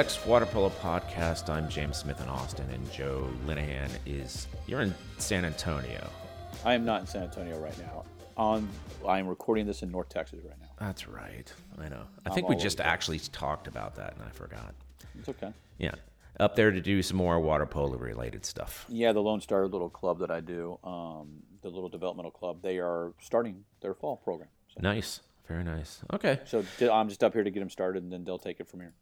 TX Water Polo Podcast. I'm James Smith in Austin, and Joe Linehan is. You're in San Antonio. I am not in San Antonio right now. On, I am recording this in North Texas right now. That's right. I know. I think we just actually talked about that, and I forgot. It's okay. Yeah, up there to do some more water polo related stuff. Yeah, the Lone Star little club that I do, um, the little developmental club, they are starting their fall program. So, Nice. Very nice. Okay. so I'm just up here to get them started, and then they'll take it from here.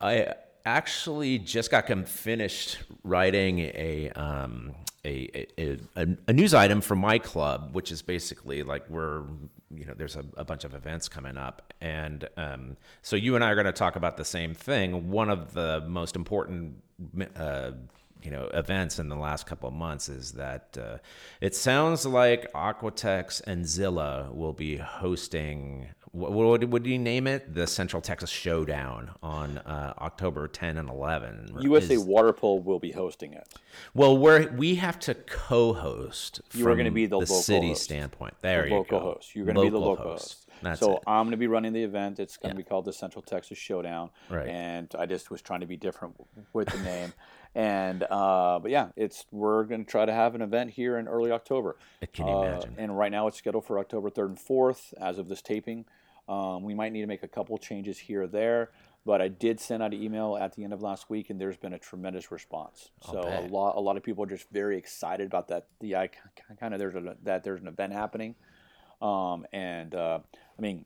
I actually just got finished writing a, um, a, a, a, a news item for my club, which is basically like we're, you know, there's a, a bunch of events coming up. And um, so you and I are going to talk about the same thing. One of the most important, uh, you know, events in the last couple of months is that uh, it sounds like Aquatex and Zilla will be hosting. What, what would you name it? The Central Texas Showdown on uh, October 10 and 11. USA Is- Water Polo will be hosting it. well, we're we have to co-host. You are gonna be the local city host. standpoint. There the you local go. host. You're going to be the local host. That's so it. I'm going to be running the event. It's going to be called the Central Texas Showdown. Right. And I just was trying to be different with the name. and uh, but yeah, it's we're going to try to have an event here in early October. Can you Uh, imagine? and right now it's scheduled for October 3rd and 4th as of this taping. Um, we might need to make a couple changes here or there, but I did send out an email at the end of last week, and there's been a tremendous response. So a lot, a lot of people are just very excited about that. The I kind of there's a, that there's an event happening, um, and uh, I mean,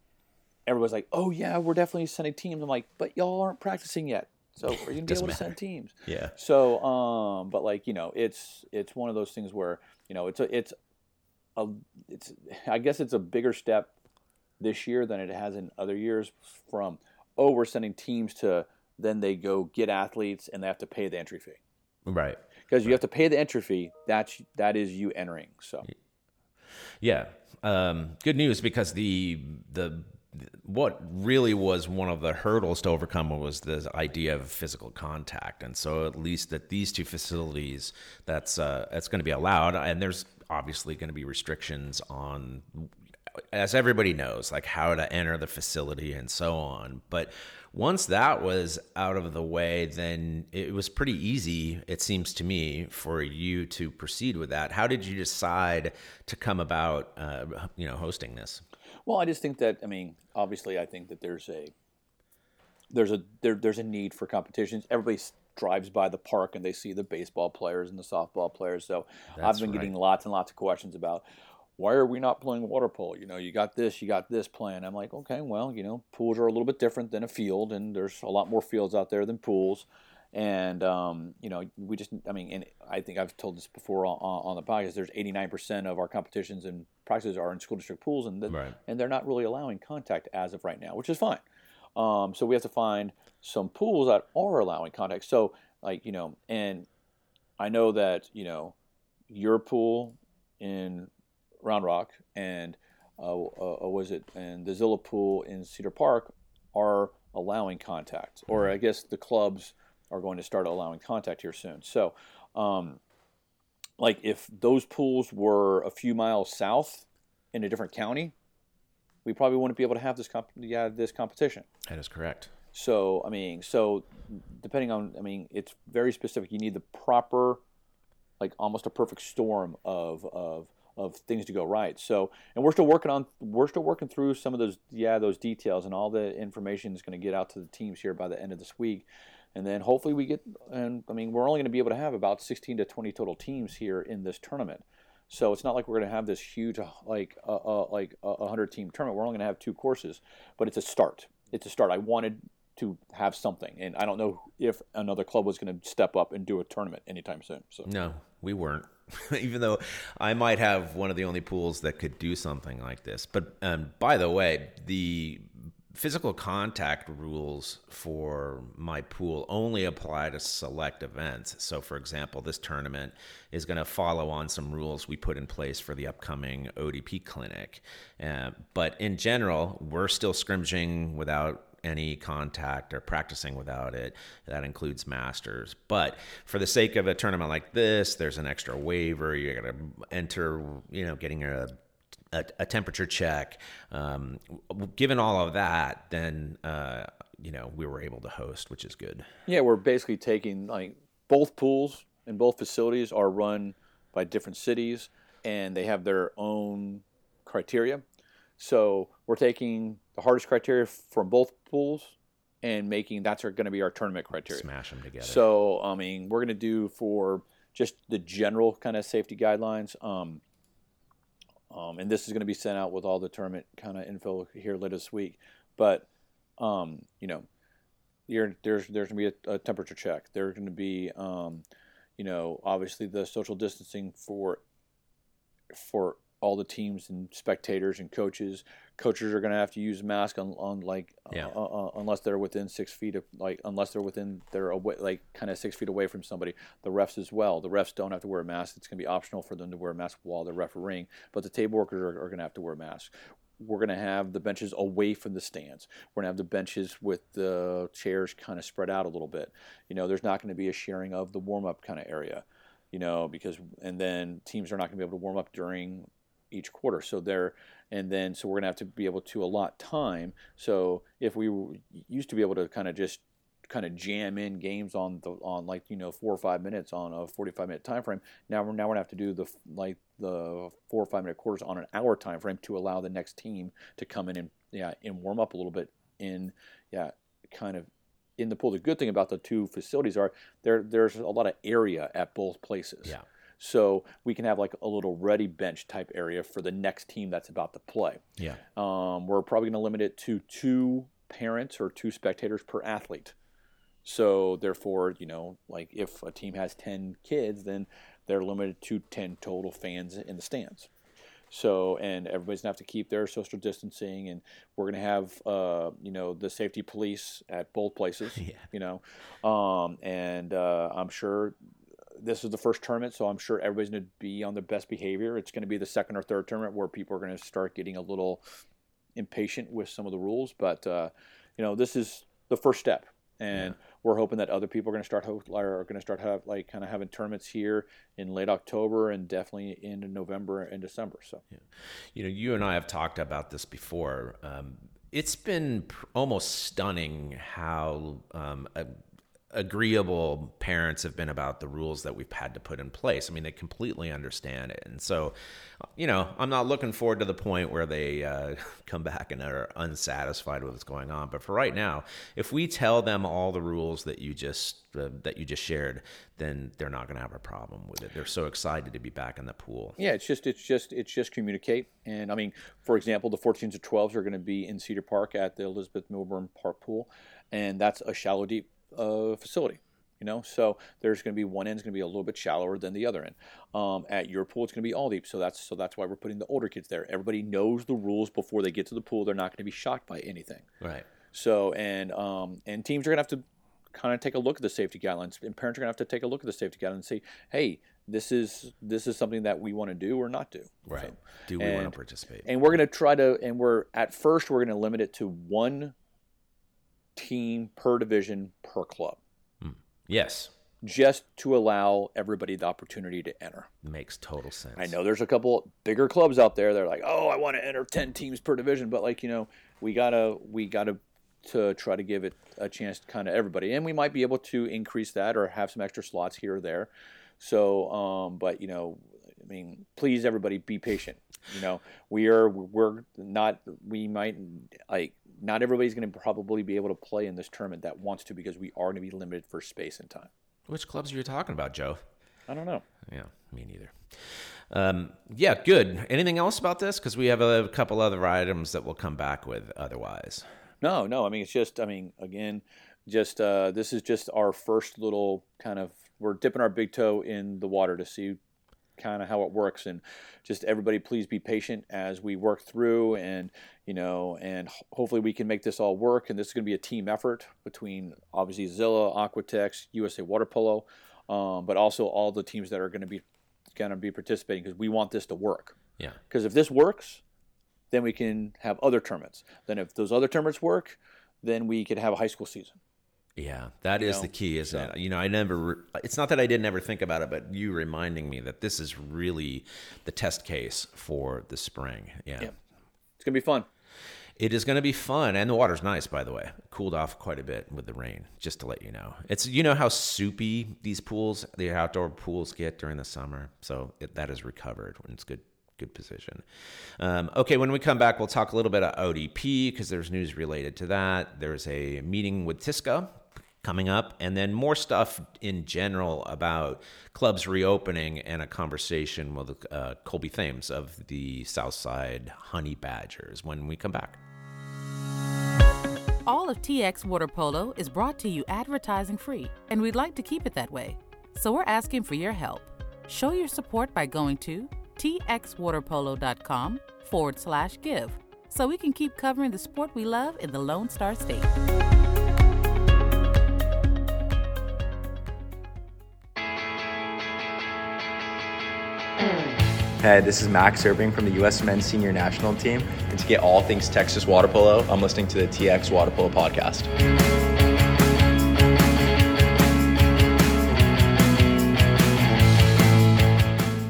everyone's like, "Oh yeah, we're definitely sending teams." I'm like, "But y'all aren't practicing yet, so are you gonna be able to send teams?" yeah. So, um, but like you know, it's it's one of those things where you know it's a it's a it's I guess it's a bigger step this year than it has in other years. From oh, we're sending teams to then they go get athletes and they have to pay the entry fee Right. because you have to pay the entry fee. That's that is you entering. So Yeah. Um, good news because the the what really was one of the hurdles to overcome was the idea of physical contact, and so at least at these two facilities, that's uh, that's going to be allowed, and there's obviously going to be restrictions on. As everybody knows, like how to enter the facility and so on. But once that was out of the way, then it was pretty easy, it seems to me, for you to proceed with that. How did you decide to come about, uh, you know, hosting this? Well, I just think that I mean, obviously, I think that there's a there's a there, there's a need for competitions. Everybody drives by the park and they see the baseball players and the softball players. So That's I've been getting lots and lots of questions about why are we not playing water polo? You know, you got this, you got this plan. I'm like, okay, well, you know, pools are a little bit different than a field, and there's a lot more fields out there than pools. And um, you know, we just, I mean, and I think I've told this before on, on the podcast. There's 89% of our competitions and practices are in school district pools, and the, Right. and they're not really allowing contact as of right now, which is fine. Um, so we have to find some pools that are allowing contact. So like you know, and I know that you know your pool in Round Rock and uh, uh, was it and the Zilla pool in Cedar Park are allowing contact, or I guess the clubs are going to start allowing contact here soon. So, um, like if those pools were a few miles south in a different county, we probably wouldn't be able to have this comp- yeah, this competition. That is correct. So I mean, so depending on, I mean, it's very specific. You need the proper, like almost a perfect storm of of of things to go right. So, and we're still working on, we're still working through some of those, yeah, those details, and all the information is going to get out to the teams here by the end of this week, and then hopefully we get, and I mean, we're only going to be able to have about 16 to 20 total teams here in this tournament. So it's not like we're going to have this huge, uh, like, uh, uh, like a hundred team tournament. We're only going to have two courses, but it's a start. It's a start. I wanted to have something, and I don't know if another club was going to step up and do a tournament anytime soon. So No, we weren't. Even though I might have one of the only pools that could do something like this. But um, by the way, the physical contact rules for my pool only apply to select events. So, for example, this tournament is going to follow on some rules we put in place for the upcoming ODP clinic. Uh, but in general, we're still scrimmaging without any contact or practicing without it. That includes masters. But for the sake of a tournament like this, there's an extra waiver. You got to enter, you know, getting a a, a temperature check. Um, given all of that, then uh, you know we were able to host, which is good. Yeah, we're basically taking like both pools and both facilities are run by different cities, and they have their own criteria. So we're taking the hardest criteria from both pools and making that's going to be our tournament criteria. Smash them together. So I mean, we're going to do for just the general kind of safety guidelines. Um, um, and this is going to be sent out with all the tournament kind of info here later this week. But um, you know, you're, there's there's going to be a, a, temperature check. There's going to be um, you know, obviously the social distancing for for all the teams and spectators and coaches. Coaches are going to have to use masks on, on like yeah. uh, uh, unless they're within six feet of like unless they're within they're away, like kind of six feet away from somebody. The refs as well. The refs don't have to wear a mask. It's going to be optional for them to wear a mask while they're refereeing, but the table workers are, are going to have to wear masks. We're going to have the benches away from the stands. We're going to have the benches with the chairs kind of spread out a little bit. You know, there's not going to be a sharing of the warm up kind of area you know, because and then teams are not going to be able to warm up during each quarter. So there, and then so we're gonna have to be able to allot time. So if we used to be able to kind of just kind of jam in games on the on like you know four or five minutes on a 45 minute time frame now we're now we're gonna have to do the like the four or five minute quarters on an hour time frame to allow the next team to come in and yeah and warm up a little bit in yeah kind of in the pool the good thing about the two facilities are there there's a lot of area at both places yeah so we can have like a little ready bench type area for the next team that's about to play. Yeah. Um, we're probably going to limit it to two parents or two spectators per athlete. So therefore, you know, like if a team has 10 kids, then they're limited to 10 total fans in the stands. So, and everybody's gonna have to keep their social distancing, and we're gonna have, uh, you know, the safety police at both places. Yeah. You know, um, and uh, I'm sure this is the first tournament, so I'm sure everybody's going to be on their best behavior. It's going to be the second or third tournament where people are going to start getting a little impatient with some of the rules. But uh, you know, this is the first step, and yeah. we're hoping that other people are going to start are going to start have like kind of having tournaments here in late October and definitely in November and December. So, yeah. you know, you and I have talked about this before. Um, it's been almost stunning how um, a, agreeable parents have been about the rules that we've had to put in place. I mean, they completely understand it. And so, you know, I'm not looking forward to the point where they uh, come back and are unsatisfied with what's going on. But for right now, if we tell them all the rules that you just uh, that you just shared, then they're not going to have a problem with it. They're so excited to be back in the pool. Yeah, it's just it's just it's just communicate. And I mean, for example, the 14s or 12s are going to be in Cedar Park at the Elizabeth Milburn Park Pool, and that's a shallow deep uh, facility. You know, so there's going to be one end is going to be a little bit shallower than the other end. Um, at your pool, it's going to be all deep, so that's so that's why we're putting the older kids there. Everybody knows the rules before they get to the pool. They're not going to be shocked by anything. Right. So and um, and teams are going to have to kind of take a look at the safety guidelines, and parents are going to have to take a look at the safety guidelines and say, hey, this is this is something that we want to do or not do. Right. So, do we and, want to participate? And we're going to try to, and we're at first we're going to limit it to one team per division per club. Yes. Just to allow everybody the opportunity to enter. Makes total sense. I know there's a couple bigger clubs out there. They're like, oh, I want to enter ten teams per division, but like you know, we gotta we gotta to try to give it a chance to kind of everybody, and we might be able to increase that or have some extra slots here or there. So, um, but you know, I mean, please everybody be patient. You know, we are we're not we might like not everybody's going to probably be able to play in this tournament that wants to because we are going to be limited for space and time. Which clubs are you talking about, Joe? I don't know. Yeah, me neither. Um, yeah, good. Anything else about this? Because we have a couple other items that we'll come back with otherwise. No, no. I mean, it's just, I mean, again, just uh, this is just our first little kind of, we're dipping our big toe in the water to see kind of how it works and just everybody please be patient as we work through and you know and hopefully we can make this all work and this is going to be a team effort between obviously zilla aquatex usa water polo um, but also all the teams that are going to be going to be participating because we want this to work. Yeah. Because if this works then we can have other tournaments. Then if those other tournaments work then we could have a high school season yeah, that is know? the key, isn't so. it? You know, I never, it's not that I didn't ever think about it, but you reminding me that this is really the test case for the spring. Yeah. yeah. It's going to be fun. It is going to be fun, and the water's nice, by the way. Cooled off quite a bit with the rain, just to let you know. It's you know how soupy these pools, the outdoor pools, get during the summer, so it, that is recovered when it's good good position. Um, okay, when we come back, we'll talk a little bit about ODP because there's news related to that. There's a meeting with TISCA coming up, and then more stuff in general about clubs reopening and a conversation with uh, Colby Thames of the Southside Honey Badgers when we come back. All of TX Water Polo is brought to you advertising free, and we'd like to keep it that way. So we're asking for your help. Show your support by going to txwaterpolo.com forward slash give so we can keep covering the sport we love in the Lone Star State. Hey, this is Max Irving from the U.S. Men's Senior National Team. And to get all things Texas water polo, I'm listening to the TX Water Polo podcast.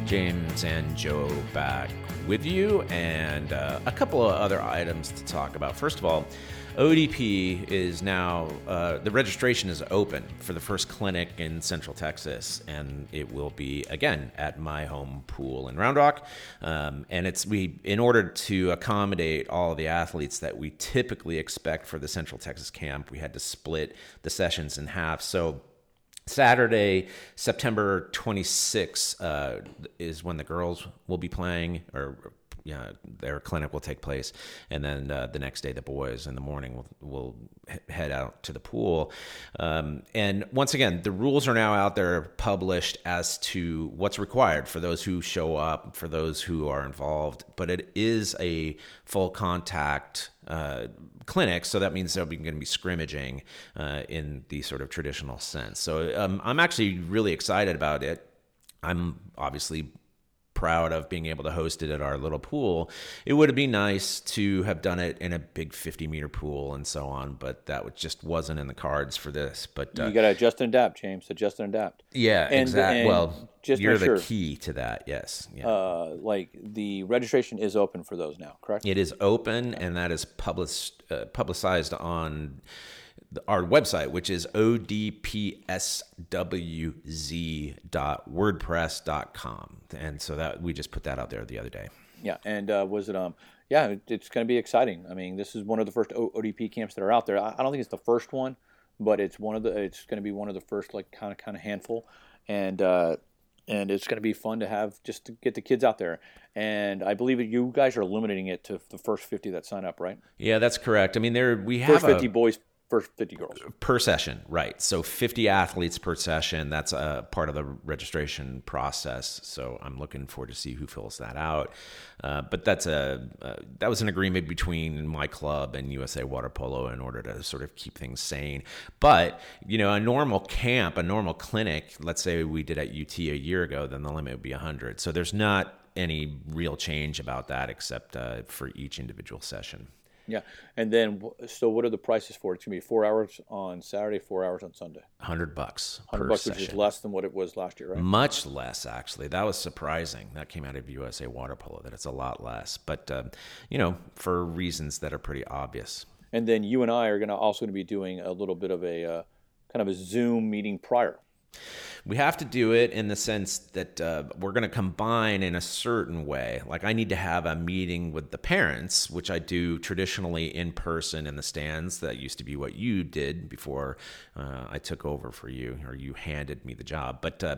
James and Joe back with you, and uh, a couple of other items to talk about. First of all, ODP is now, uh, the registration is open for the first clinic in Central Texas, and it will be again at my home pool in Round Rock. Um, and it's we, in order to accommodate all the athletes that we typically expect for the Central Texas camp, we had to split the sessions in half. So, Saturday, September 26th, uh, is when the girls will be playing, or yeah, their clinic will take place, and then uh, the next day the boys in the morning will, will head out to the pool. Um, and once again, the rules are now out there published as to what's required for those who show up, for those who are involved. But it is a full contact uh, clinic, so that means they're going to be scrimmaging uh, in the sort of traditional sense. So um, I'm actually really excited about it. I'm obviously proud of being able to host it at our little pool. It would be nice to have done it in a big 50 meter pool and so on, but that just wasn't in the cards for this. But uh, you got to adjust and adapt, James. Adjust and adapt. Yeah, exactly. Well, just you're the sure, key to that. Yes. Yeah. Uh, like the registration is open for those now, correct? It is open, and that is published uh, publicized on our website, which is odpswz.wordpress.com. And so that we just put that out there the other day. Yeah. And uh, was it, um, yeah, it's going to be exciting. I mean, this is one of the first ODP camps that are out there. I don't think it's the first one, but it's one of the, it's going to be one of the first, like kind of, kind of handful. And, uh, and it's going to be fun to have just to get the kids out there. And I believe that you guys are limiting it to the first 50 that sign up, right? Yeah, that's correct. I mean, there we have first 50 a, boys, first 50 girls. Per session right. So 50 athletes per session that's a part of the registration process. So i'm looking forward to see who fills that out. Uh, but that's a uh, that was an agreement between my club and usa water polo in order to sort of keep things sane. But you know a normal camp a normal clinic let's say we did at ut a year ago then the limit would be 100 so there's not any real change about that except uh, for each individual session yeah, and then so what are the prices for it? It's gonna be four hours on Saturday, four hours on Sunday. Hundred bucks. Hundred bucks, session. which is less than what it was last year, right? Much less, actually. That was surprising. That came out of USA Water Polo that it's a lot less, but uh, you know, for reasons that are pretty obvious. And then you and I are gonna also gonna be doing a little bit of a uh, kind of a Zoom meeting prior we have to do it in the sense that uh, we're going to combine in a certain way. Like I need to have a meeting with the parents, which I do traditionally in person in the stands. That used to be what you did before uh, I took over for you, or you handed me the job. But uh,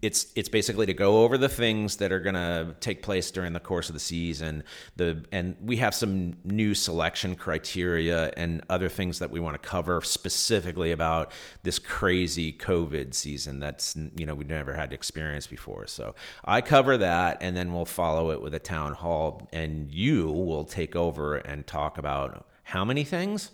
it's it's basically to go over the things that are going to take place during the course of the season. The and we have some new selection criteria and other things that we want to cover specifically about this crazy COVID season that's you know we've never had experience before. So I cover that, and then we'll follow it with a town hall, and you will take over and talk about how many things.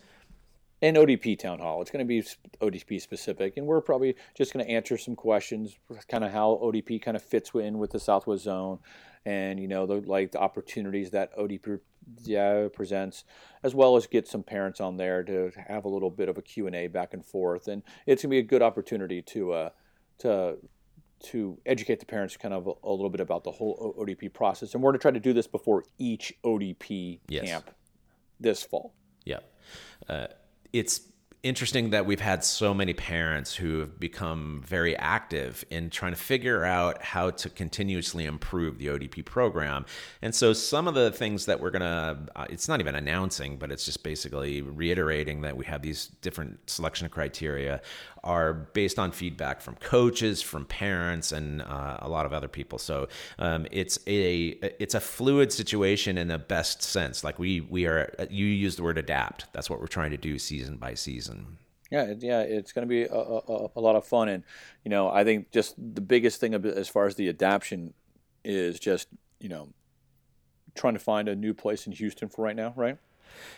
An ODP town hall. It's going to be ODP specific, and we're probably just going to answer some questions, kind of how ODP kind of fits in with the Southwest Zone, and you know the like the opportunities that ODP yeah, presents, as well as get some parents on there to have a little bit of a Q and A back and forth, and it's gonna be a good opportunity to uh, to to educate the parents kind of a, a, little bit about the whole ODP process. And we're going to try to do this before each ODP yes. camp this fall. Yeah. Uh, it's interesting that we've had so many parents who have become very active in trying to figure out how to continuously improve the ODP program. And so some of the things that we're going to, uh, it's not even announcing, but it's just basically reiterating that we have these different selection criteria are based on feedback from coaches, from parents, and uh, a lot of other people. So um, it's a it's a fluid situation in the best sense. Like we we are you use the word adapt. That's what we're trying to do season by season. Yeah, yeah, it's going to be a, a, a, lot of fun, and you know, I think just the biggest thing as far as the adaptation is just you know trying to find a new place in Houston for right now, right?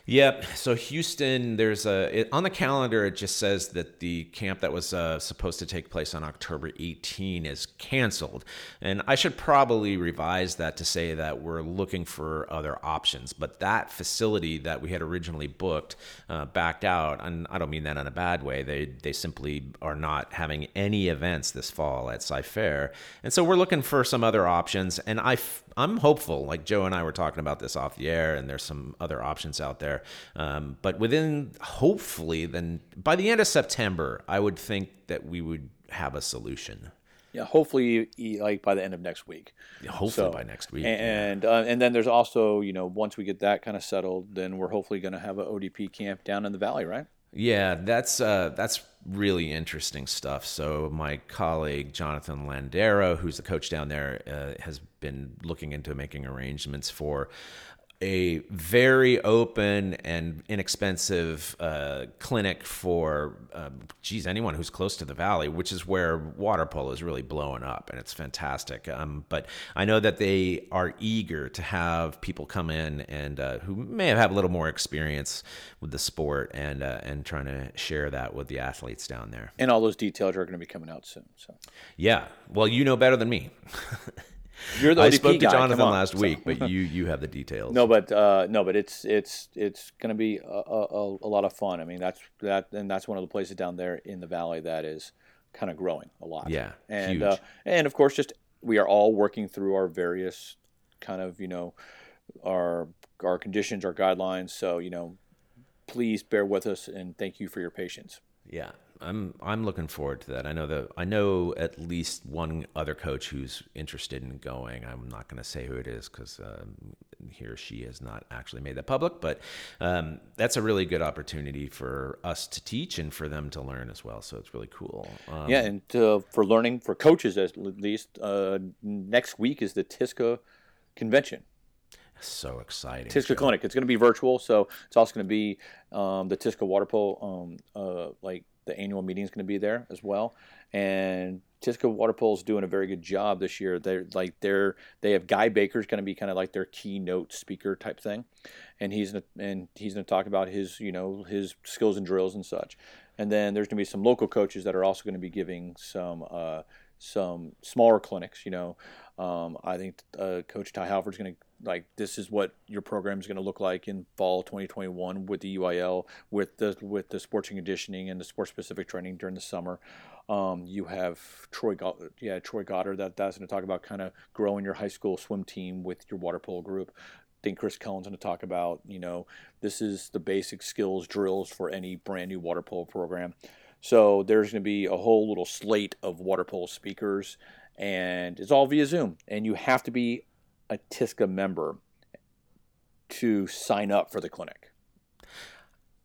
Yep. So Houston, there's a it, on the calendar. It just says that the camp that was uh, supposed to take place on October 18 is canceled, and I should probably revise that to say that we're looking for other options. But that facility that we had originally booked uh, backed out, and I don't mean that in a bad way. They they simply are not having any events this fall at Cy-Fair, and so we're looking for some other options. And I I'm hopeful. Like Joe and I were talking about this off the air, and there's some other options out there. Um, but within, hopefully, then by the end of September, I would think that we would have a solution. Yeah, hopefully, like by the end of next week. Yeah, hopefully so, by next week. And yeah. uh, and then there's also, you know, once we get that kind of settled, then we're hopefully going to have an ODP camp down in the valley, right? Yeah, that's uh, that's really interesting stuff. So my colleague Jonathan Landero, who's the coach down there, uh, has been looking into making arrangements for a very open and inexpensive uh, clinic for, uh, geez, anyone who's close to the valley, which is where water polo is really blowing up, and it's fantastic. Um, but I know that they are eager to have people come in and uh, who may have, have a little more experience with the sport and uh, and trying to share that with the athletes down there. And all those details are going to be coming out soon. So yeah, well, you know better than me. You're the I ODP spoke to guy. Jonathan last week, but you you have the details. No, but uh, no, but it's it's it's going to be a, a, a, lot of fun. I mean, that's that, and that's one of the places down there in the valley that is kind of growing a lot. Yeah, and. Uh, and of course, just we are all working through our various kind of you know our our conditions, our guidelines. So you know, please bear with us and thank you for your patience. Yeah, I'm I'm looking forward to that. I know that I know at least one other coach who's interested in going. I'm not going to say who it is because um, he or she has not actually made that public. But um, that's a really good opportunity for us to teach and for them to learn as well. So it's really cool. Um, yeah, and uh, for learning for coaches at least, uh, next week is the TISCA convention so exciting. TISCA show. Clinic. It's going to be virtual, so it's also going to be um, the TISCA Water Polo um, uh, like the annual meeting is going to be there as well. And TISCA Water Polo is doing a very good job this year. They're like they're they have Guy Baker's going to be kind of like their keynote speaker type thing, and he's gonna, and he's going to talk about his you know his skills and drills and such. And then there's going to be some local coaches that are also going to be giving some uh, some smaller clinics. You know, um, I think uh, Coach Ty Halford's going to like this is what your program is going to look like in fall 2021 with the UIL, with the with the sports and conditioning and the sports specific training during the summer. Um, you have Troy, yeah, Troy Goddard that that's going to talk about kind of growing your high school swim team with your water polo group. I think Chris Kellen's going to talk about, you know, this is the basic skills drills for any brand new water polo program. So there's going to be a whole little slate of water polo speakers, and it's all via Zoom. And you have to be a TISCA member to sign up for the clinic.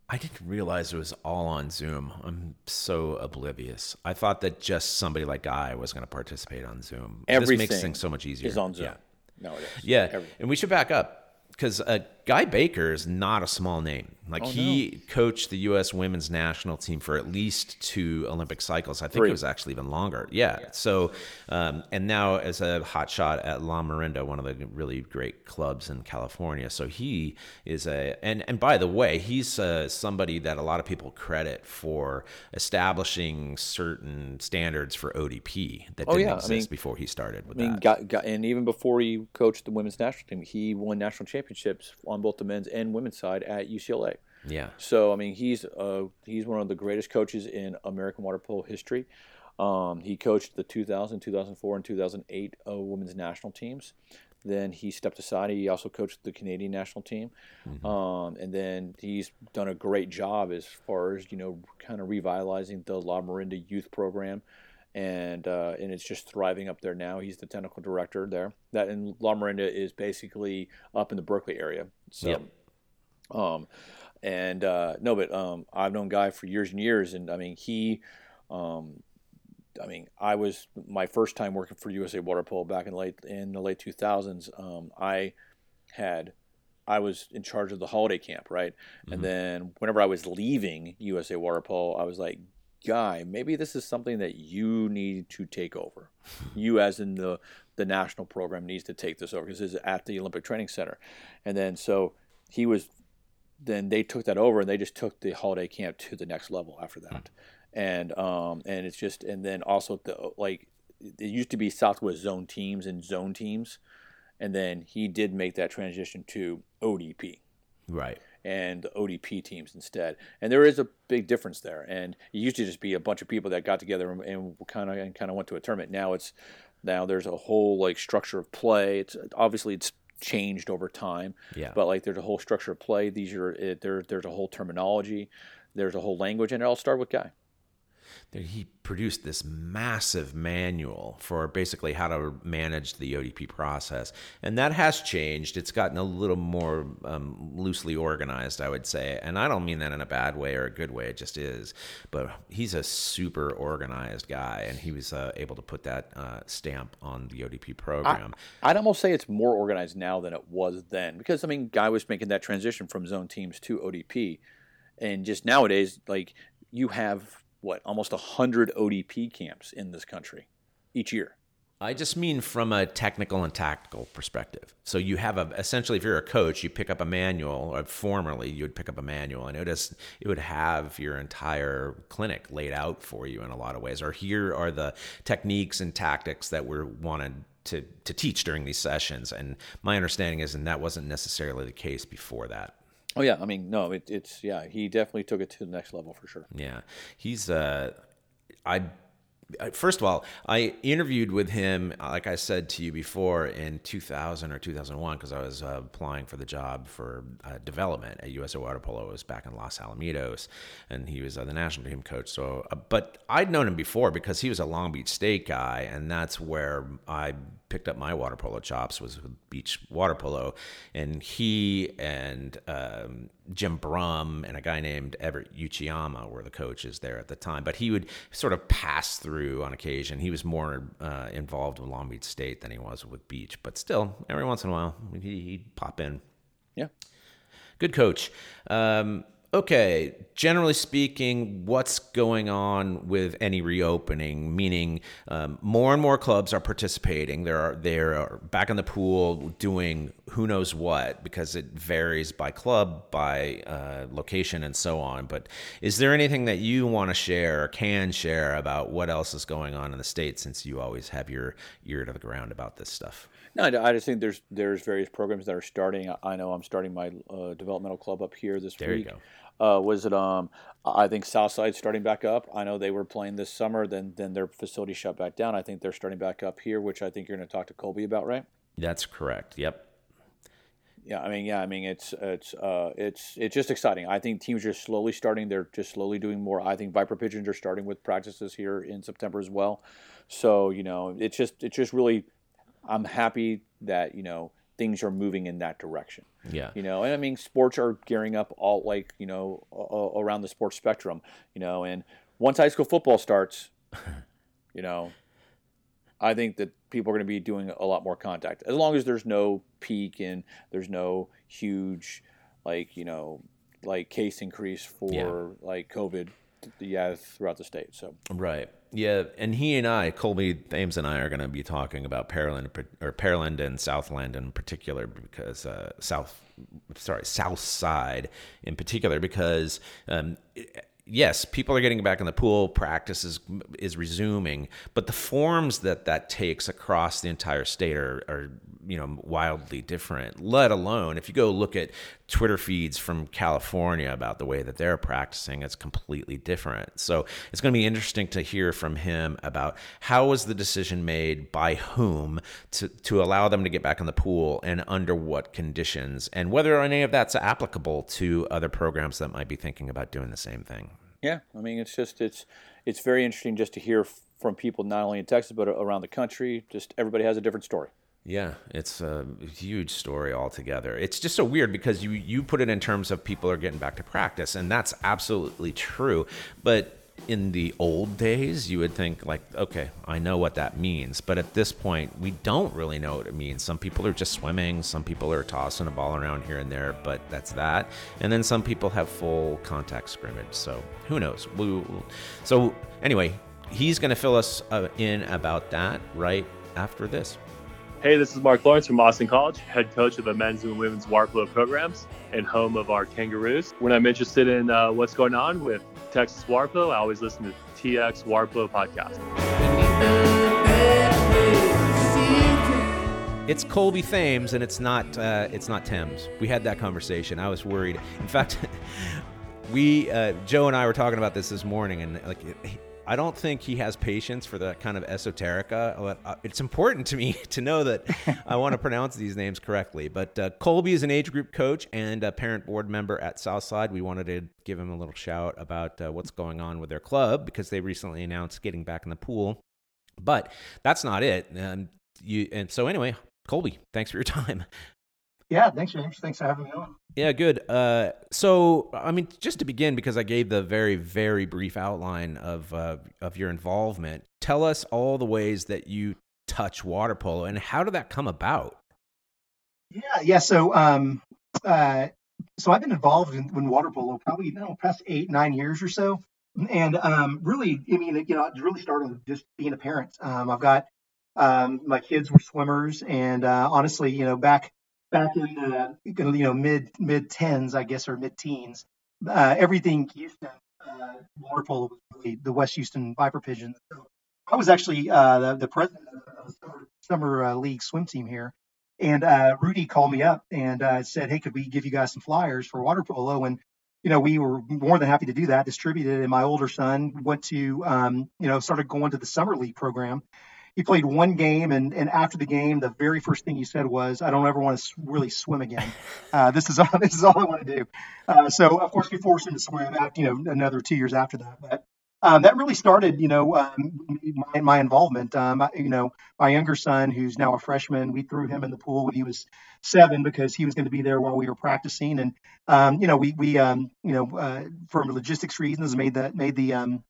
I didn't realize it was all on Zoom. I'm so oblivious. I thought that just somebody like I was going to participate on Zoom. Everything this makes things so much easier. Is on Zoom. Yeah. No, it is. Yeah, Everything. and we should back up because uh, Guy Baker is not a small name. Like oh, he no. coached the U.S. women's national team for at least two Olympic cycles. I think Three. it was actually even longer. Yeah. yeah. So, um, and now as a hot shot at Lamorinda, one of the really great clubs in California. So he is a and and by the way, he's uh, somebody that a lot of people credit for establishing certain standards for ODP that oh, didn't yeah. exist I mean, before he started with I mean, that. Got, got, and even before he coached the women's national team, he won national championships on both the men's and women's side at UCLA. Yeah. So I mean, he's uh, he's one of the greatest coaches in American water polo history. Um, he coached the 2000, 2004, and 2008 uh, women's national teams. Then he stepped aside. He also coached the Canadian national team, Mm-hmm. um, and then he's done a great job as far as you know, kind of revitalizing the Lamorinda youth program, and uh, and it's just thriving up there now. He's the technical director there. That and Lamorinda is basically up in the Berkeley area. So, Yep. um, and uh, no, but um, I've known Guy for years and years, and I mean he. Um, I mean, I was my first time working for USA Water Polo back in late in the late 2000s. Um, I had I was in charge of the holiday camp, right? And then whenever I was leaving USA Water Polo, I was like, "Guy, maybe this is something that you need to take over. you, as in the the national program, needs to take this over because it's at the Olympic Training Center." And then so he was. Then they took that over and they just took the holiday camp to the next level after that and um, and it's just and then also the like it used to be Southwest Zone teams and zone teams, and then he did make that transition to ODP Right. And the ODP teams instead. And there is a big difference there. And it used to just be a bunch of people that got together and, and kind of and kind of went to a tournament. Now it's now there's a whole like structure of play. It's obviously it's changed over time. Yeah. But like there's a whole structure of play. These are it, there. There's a whole terminology. There's a whole language, and it all started with Guy. He produced this massive manual for basically how to manage the ODP process, and that has changed. It's gotten a little more um, loosely organized, I would say, and I don't mean that in a bad way or a good way. It just is. But he's a super organized guy, and he was uh, able to put that uh, stamp on the ODP program. I'd almost say it's more organized now than it was then because I mean, Guy was making that transition from zone teams to ODP, and just nowadays, like you have what almost hundred ODP camps in this country each year. I just mean from a technical and tactical perspective. So you have a essentially, if you're a coach, you pick up a manual. Or formerly, you would pick up a manual, and it would just, it would have your entire clinic laid out for you in a lot of ways. Or here are the techniques and tactics that we're wanted to to teach during these sessions. And my understanding is, and that wasn't necessarily the case before that. Oh yeah, I mean, no, it, it's yeah, he definitely took it to the next level for sure. Yeah, he's uh, I. First of all, I interviewed with him, like I said to you before, in 2000 or 2001, because I was uh, applying for the job for uh, development at USA Water Polo. It was back in Los Alamitos, and he was uh, the national team coach. So, uh, but I'd known him before because he was a Long Beach State guy, and that's where I picked up my water polo chops was with beach water polo and he and um, jim brum and a guy named everett uchiyama were the coaches there at the time but he would sort of pass through on occasion he was more uh, involved with long beach state than he was with beach but still every once in a while he, he'd pop in Yeah. Good coach. Um, okay, generally speaking, what's going on with any reopening? Meaning, um, more and more clubs are participating. They are they are back in the pool doing who knows what because it varies by club, by uh, location, and so on. But is there anything that you want to share or can share about what else is going on in the state? Since you always have your ear to the ground about this stuff. No, I I just think there's there's various programs that are starting. I- know I'm starting my uh, developmental club up here this There you week. Uh, was it? Um, I think Southside starting back up. I know they were playing this summer. Then then their facility shut back down. I think they're starting back up here, which I think you're going to talk to Colby about, right? That's correct. Yep. Yeah, I mean, yeah, I mean, it's it's uh, it's it's just exciting. I think teams are slowly starting. They're just slowly doing more. I think Viper Pigeons are starting with practices here in September as well. So you know, it's just it's just really, I'm happy that you know things are moving in that direction. Yeah. You know, and I mean, sports are gearing up all like you know a- around the sports spectrum. You know, and once high school football starts, you know, I think that people are going to be doing a lot more contact as long as there's no peak and there's no huge, like you know, like case increase for Yeah. like COVID, yeah, throughout the state. So Right. Yeah, and he and I, Colby Thames and I, are going to be talking about Pearland or Pearland and Southland in particular because uh, South, sorry, South Side in particular because. Um, Yes, people are getting back in the pool. Practice is is resuming, but the forms that that takes across the entire state are, are you know wildly different. Let alone if you go look at Twitter feeds from California about the way that they're practicing. It's completely different. So it's going to be interesting to hear from him about how was the decision made by whom to, to allow them to get back in the pool and under what conditions, and whether any of that's applicable to other programs that might be thinking about doing the same thing. Yeah, I mean, it's just it's it's very interesting just to hear from people not only in Texas but around the country. Just everybody has a different story. Yeah, it's a huge story altogether. It's just so weird because you you put it in terms of people are getting back to practice, and that's absolutely true. But in the old days, you would think like, okay, I know what that means. But at this point, we don't really know what it means. Some people are just swimming, some people are tossing a ball around here and there, but that's that. And then some people have full contact scrimmage. So who knows? So anyway, he's going to fill us uh, in about that right after this. Hey, this is Mark Lawrence from Austin College, head coach of the men's and women's water polo programs and home of our Kangaroos. When I'm interested in uh, what's going on with Texas water polo, I always listen to TX Water Polo podcast. It's Colby Thames, and it's not uh, it's not Thames. We had that conversation. I was worried. In fact, we uh, Joe and I were talking about this this morning, and like I don't think he has patience for that kind of esoterica. Uh, it's important to me to know that I want to pronounce these names correctly. But uh, Colby is an age group coach and a parent board member at Southside. We wanted to give him a little shout about uh, what's going on with their club because they recently announced getting back in the pool. But that's not it. Um, you and so anyway, Colby, thanks for your time. Yeah, thanks, James. Thanks for having me on. Yeah, good. Uh, so, I mean, just to begin, because I gave the very, very brief outline of uh, of your involvement, tell us all the ways that you touch water polo and how did that come about? Yeah, yeah. So, um, uh, so I've been involved in, in water polo probably you know, past eight, nine years or so, and um, really, I mean, you know, it really started with just being a parent. Um, I've got um, my kids were swimmers, and uh, honestly, you know, back back in the you know mid mid tens, I guess, or mid teens, uh, everything Houston uh, water polo was really the West Houston Viper Pigeons. So I was actually uh, the, the president of the summer, summer uh, league swim team here, and uh, Rudy called me up and uh, said, "Hey, could we give you guys some flyers for water polo?" And you know, we were more than happy to do that, distributed. And my older son went to, um, you know, started going to the summer league program he played one game, and, and after the game, the very first thing he said was, "I don't ever want to really swim again. Uh, this is all this is all I want to do." Uh, so of course we forced him to swim. After, you know, another two years after that, but um, that really started, you know, um, my, my, involvement. Um, you know, my younger son, who's now a freshman, we threw him in the pool when he was seven because he was going to be there while we were practicing, and um, you know, we we um, you know, uh, for logistics reasons, made that made the um,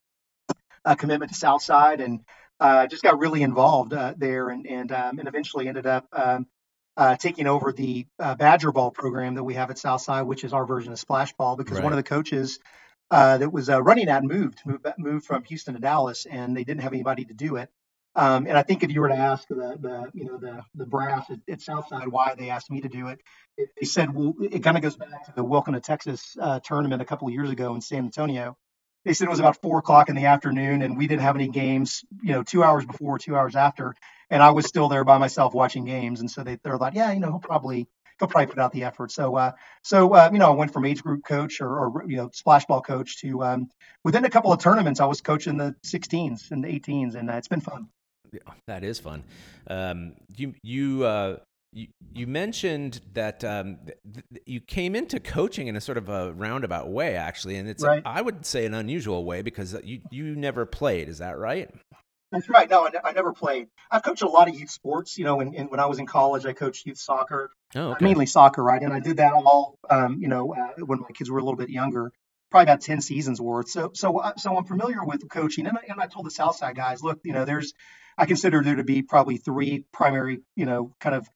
commitment to Southside and uh, just got really involved uh, there and and um, and eventually ended up um, uh, taking over the uh, Badger Ball program that we have at Southside, which is our version of Splash Ball, because right. one of the coaches uh, that was uh, running that moved, moved moved from Houston to Dallas, and they didn't have anybody to do it. Um, and I think if you were to ask the, the you know the the brass at, at Southside why they asked me to do it, it they said well it kind of goes back to the Welcome to Texas tournament a couple of years ago in San Antonio they said it was about four o'clock in the afternoon and we didn't have any games, you know, two hours before, two hours after. And I was still there by myself watching games. And so they, they're like, yeah, you know, he'll probably, he'll probably put out the effort. So, uh, so, uh, you know, I went from age group coach or, or you know, splash ball coach to, um, within a couple of tournaments, I was coaching the 16s and the 18s and uh, it's been fun. Yeah, that is fun. Um, you, you, uh, you, you mentioned that um, th- you came into coaching in a sort of a roundabout way, actually, and it's right. a, I would say an unusual way because you you never played. Is that right? That's right. No, I, I never played. I've coached a lot of youth sports. You know, and, and when I was in college, I coached youth soccer, oh, okay. mainly soccer, right? And I did that all, um, you know, uh, when my kids were a little bit younger, probably about ten seasons worth. So, so, uh, so I'm familiar with coaching, and I, and I told the Southside guys, look, you know, there's, I consider there to be probably three primary, you know, kind of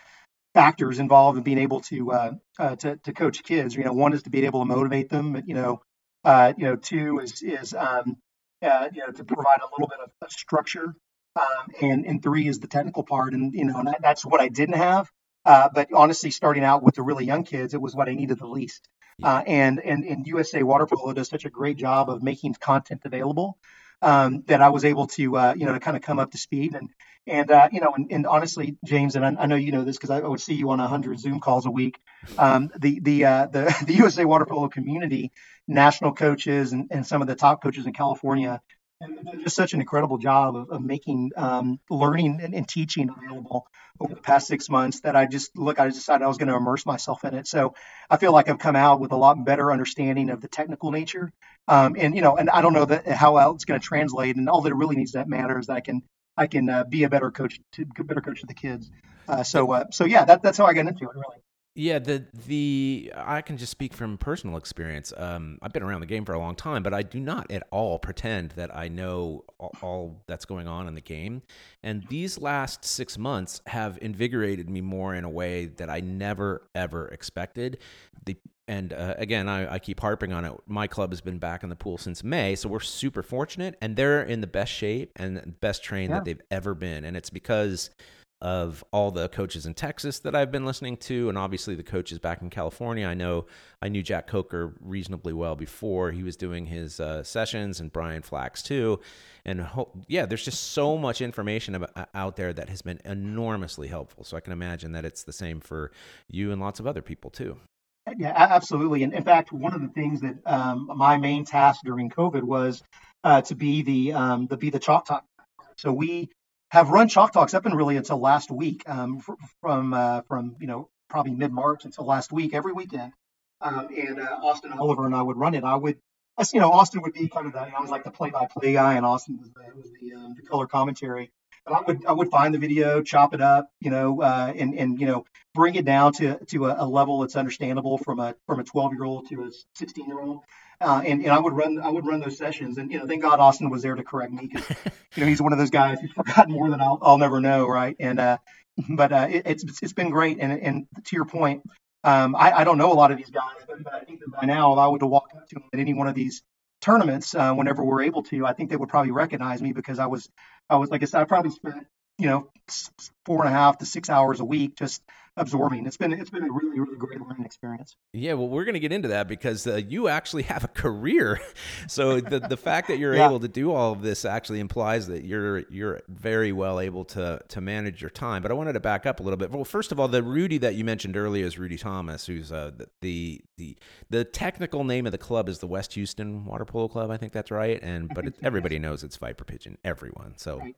factors involved in being able to uh, uh, to, to coach kids. You know, one is to be able to motivate them. You know, uh, you know, two is is um, uh, you know to provide a little bit of, of structure, um, and and three is the technical part. And you know, that, that's what I didn't have. Uh, but honestly, starting out with the really young kids, it was what I needed the least. Uh, and and and USA Water Polo does such a great job of making content available. Um, that I was able to, uh, you know, to kind of come up to speed. And, and uh, you know, and, and, honestly, James, and I, I know you know this because I, would see you on 100 Zoom calls a week. Um, the the uh, the the USA Water Polo community, national coaches, and, and some of the top coaches in California and just such an incredible job of, of making um, learning and, and, teaching available over the past six months that I just look, I decided I was going to immerse myself in it. So I feel like I've come out with a lot better understanding of the technical nature. Um, and, you know, and I don't know that how else it's going to translate. And all that really needs to matter is that I can, I can uh, be a better coach, to better coach to the kids. Uh, so, uh, so yeah, that, that's how I got into it really. Yeah, the the I can just speak from personal experience. Um, I've been around the game for a long time, but I do not at all pretend that I know all, all, that's going on in the game. And these last six months have invigorated me more in a way that I never ever expected. The and uh, again, I, I keep harping on it. My club has been back in the pool since May, so we're super fortunate, and they're in the best shape and best train yeah. that they've ever been. And it's because of all the coaches in Texas that I've been listening to, and obviously the coaches back in California. I know I knew Jack Kocur reasonably well before he was doing his uh, sessions, and Brian Flax too. And ho- yeah, there's just so much information about, uh, out there that has been enormously helpful. So I can imagine that it's the same for you and lots of other people too. Yeah, absolutely. And in fact, one of the things that um, my main task during COVID was uh, to be the um, to be the chalk talk. So we have run chalk talks up and really until last week, um, from uh, from you know probably mid March until last week, every weekend. Um, and uh, Austin Oliver and I would run it. I would, you know, Austin would be kind of the, you know, I was like the play-by-play guy, and Austin was the, was the, um, the color commentary. But I would I would find the video, chop it up, you know, uh, and and you know bring it down to to a, a level that's understandable from a from a 12 year old to a 16 year old. Uh, and, and I would run I would run those sessions, and you know, thank God Austin was there to correct me because you know he's one of those guys who's forgotten more than I'll, I'll never know, right? And uh, but uh, it, it's it's been great, and and to your point, um, I, I don't know a lot of these guys, but, but I think that by now, if I were to walk up to them at any one of these tournaments, uh, whenever we're able to, I think they would probably recognize me because I was I was like I said, I probably spent you know four and a half to six hours a week just absorbing. It's been it's been a really really great learning experience. Yeah, well, we're going to get into that because uh, you actually have a career. so the the fact that you're yeah. able to do all of this actually implies that you're you're very well able to to manage your time. But I wanted to back up a little bit. Well, first of all, the Rudy that you mentioned earlier is Rudy Thomas, who's uh, the the the technical name of the club is the West Houston Water Polo Club. I think that's right. And but it, everybody knows it's Viper Pigeon. Everyone. So. Right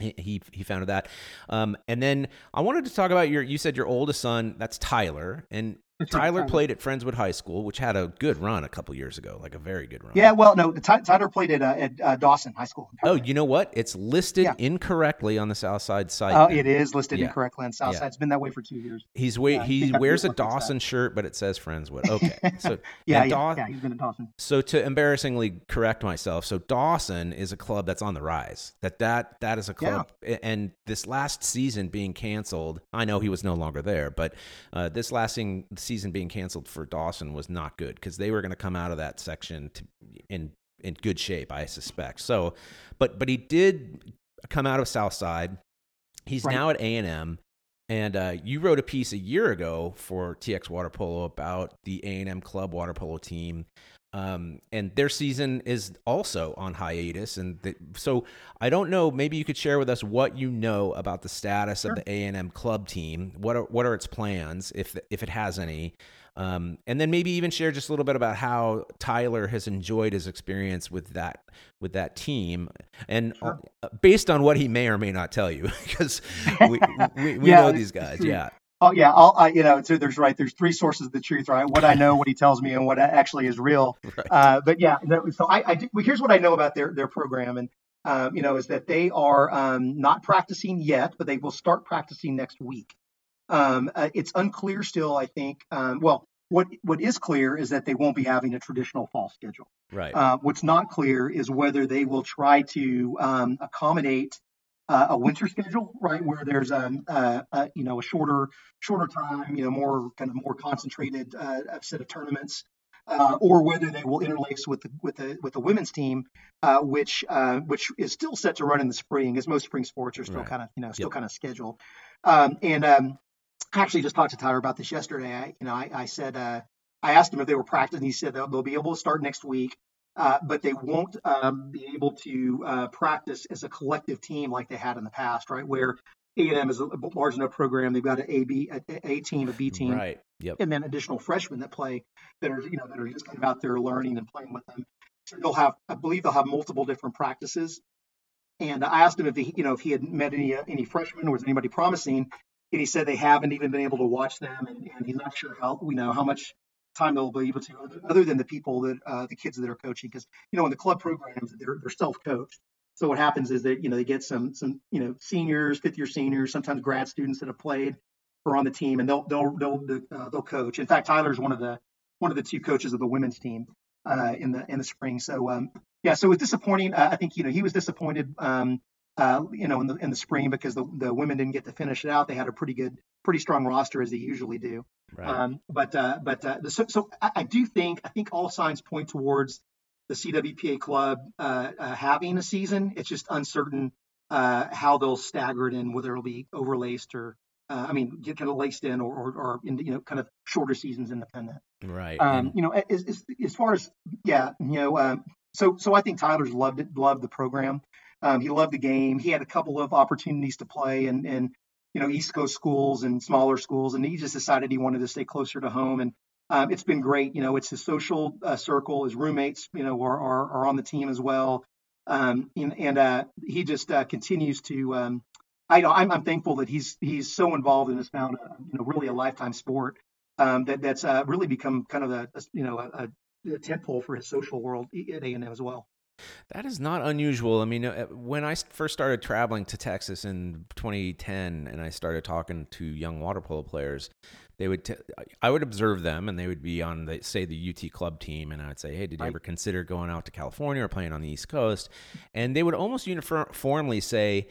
he he founded that. Um, and then i wanted to talk about your you said your oldest son that's tyler. And Tyler played at Friendswood High School, which had a good run a couple years ago, like a very good run. Yeah, well, no, Tyler played at, uh, at uh, Dawson High School. Oh, you know what? It's listed yeah. incorrectly on the South Side site. Oh, it is listed yeah. incorrectly on South yeah. Side. It's been that way for two years. He's yeah, he wears a Dawson shirt, but it says Friendswood. Okay, so yeah, Daw- yeah, he's been at Dawson. So to embarrassingly correct myself, so Dawson is a club that's on the rise. That that that is a club, and this last season being canceled, I know he was no longer there, but uh, this last season being canceled for Dawson was not good because they were going to come out of that section to, in in good shape, I suspect. So, but but he did come out of Southside. He's right. now at A and M, and uh, you wrote a piece a year ago for TX Water Polo about the A and M club water polo team. Um, and their season is also on hiatus, and the, so I don't know. Maybe you could share with us what you know about the status sure. of the A and M club team. What are what are its plans, if if it has any, um, and then maybe even share just a little bit about how Tyler has enjoyed his experience with that with that team, and sure. uh, based on what he may or may not tell you, because we, we, we yeah, know these guys. Yeah. Oh yeah, I'll, I, you know, so there's right. There's three sources of the truth, right? What I know, what he tells me, and what actually is real. Right. Uh, but yeah, so I, I here's what I know about their their program, and um, you know, is that they are um, not practicing yet, but they will start practicing next week. Um, uh, it's unclear still, I think. Um, well, what what is clear is that they won't be having a traditional fall schedule. Right. Uh, what's not clear is whether they will try to um, accommodate uh, a winter schedule, right, where there's a, uh, a, you know a shorter shorter time, you know, more kind of more concentrated uh, set of tournaments. Uh, or whether they will interlace with the with the with the women's team, uh, which uh, which is still set to run in the spring, as most spring sports are still right. kind of you know still yep. kind of scheduled. Um, and um, I actually just talked to Tyler about this yesterday. I, you know, I, I said, uh, I asked him if they were practicing. He said they'll, they'll, be able to start next week. Uh, but they won't um, be able to uh, practice as a collective team like they had in the past, right? Where A&M is a large enough program; they've got an A, B, a, a team, a B team, right? Yep. and then additional freshmen that play that are you know that are just kind of out there learning and playing with them. So they'll have, I believe, they'll have multiple different practices. And I asked him if he, you know, if he had met any uh, any freshmen or was anybody promising, and he said they haven't even been able to watch them, and, and he's not sure how you know how much time they'll be able to, other than the people that uh, the kids that are coaching, because you know in the club programs they're they're self-coached. So what happens is that you know they get some some you know seniors, fifth year seniors, sometimes grad students that have played or on the team, and they'll they'll they'll uh, they'll coach. In fact, Tyler's one of the one of the two coaches of the women's team uh, in the in the spring. So um, yeah, so it was disappointing. Uh, I think you know he was disappointed. Um, uh, you know, in the in the spring because the, the women didn't get to finish it out. They had a pretty good, pretty strong roster as they usually do. Right. Um, but uh, but uh, the, so, so I, I do think I think all signs point towards the CWPA club uh, uh, having a season. It's just uncertain uh, how they'll stagger it in, whether it'll be overlaced or uh, I mean, get kind of laced in or, or, or in, you know, kind of shorter seasons independent. right. Um, And- you know, as, as, as far as yeah, you know, um, so so I think Tyler's loved it, loved the program. Um, he loved the game. He had a couple of opportunities to play in, in you know East Coast schools and smaller schools, and he just decided he wanted to stay closer to home. And um, it's been great. You know, it's his social uh, circle. His roommates, you know, are are, are on the team as well. Um, and and uh, he just uh, continues to. Um, I know I'm, I'm thankful that he's he's so involved in this found uh, you know really a lifetime sport um, that that's uh, really become kind of a, a you know a, a tentpole for his social world at A and M as well. That is not unusual. I mean, when I first started traveling to Texas in 2010 and I started talking to young water polo players, they would t- I would observe them and they would be on the say the UT club team and I would say, "Hey, did you ever consider going out to California or playing on the East Coast?" And they would almost uniformly say,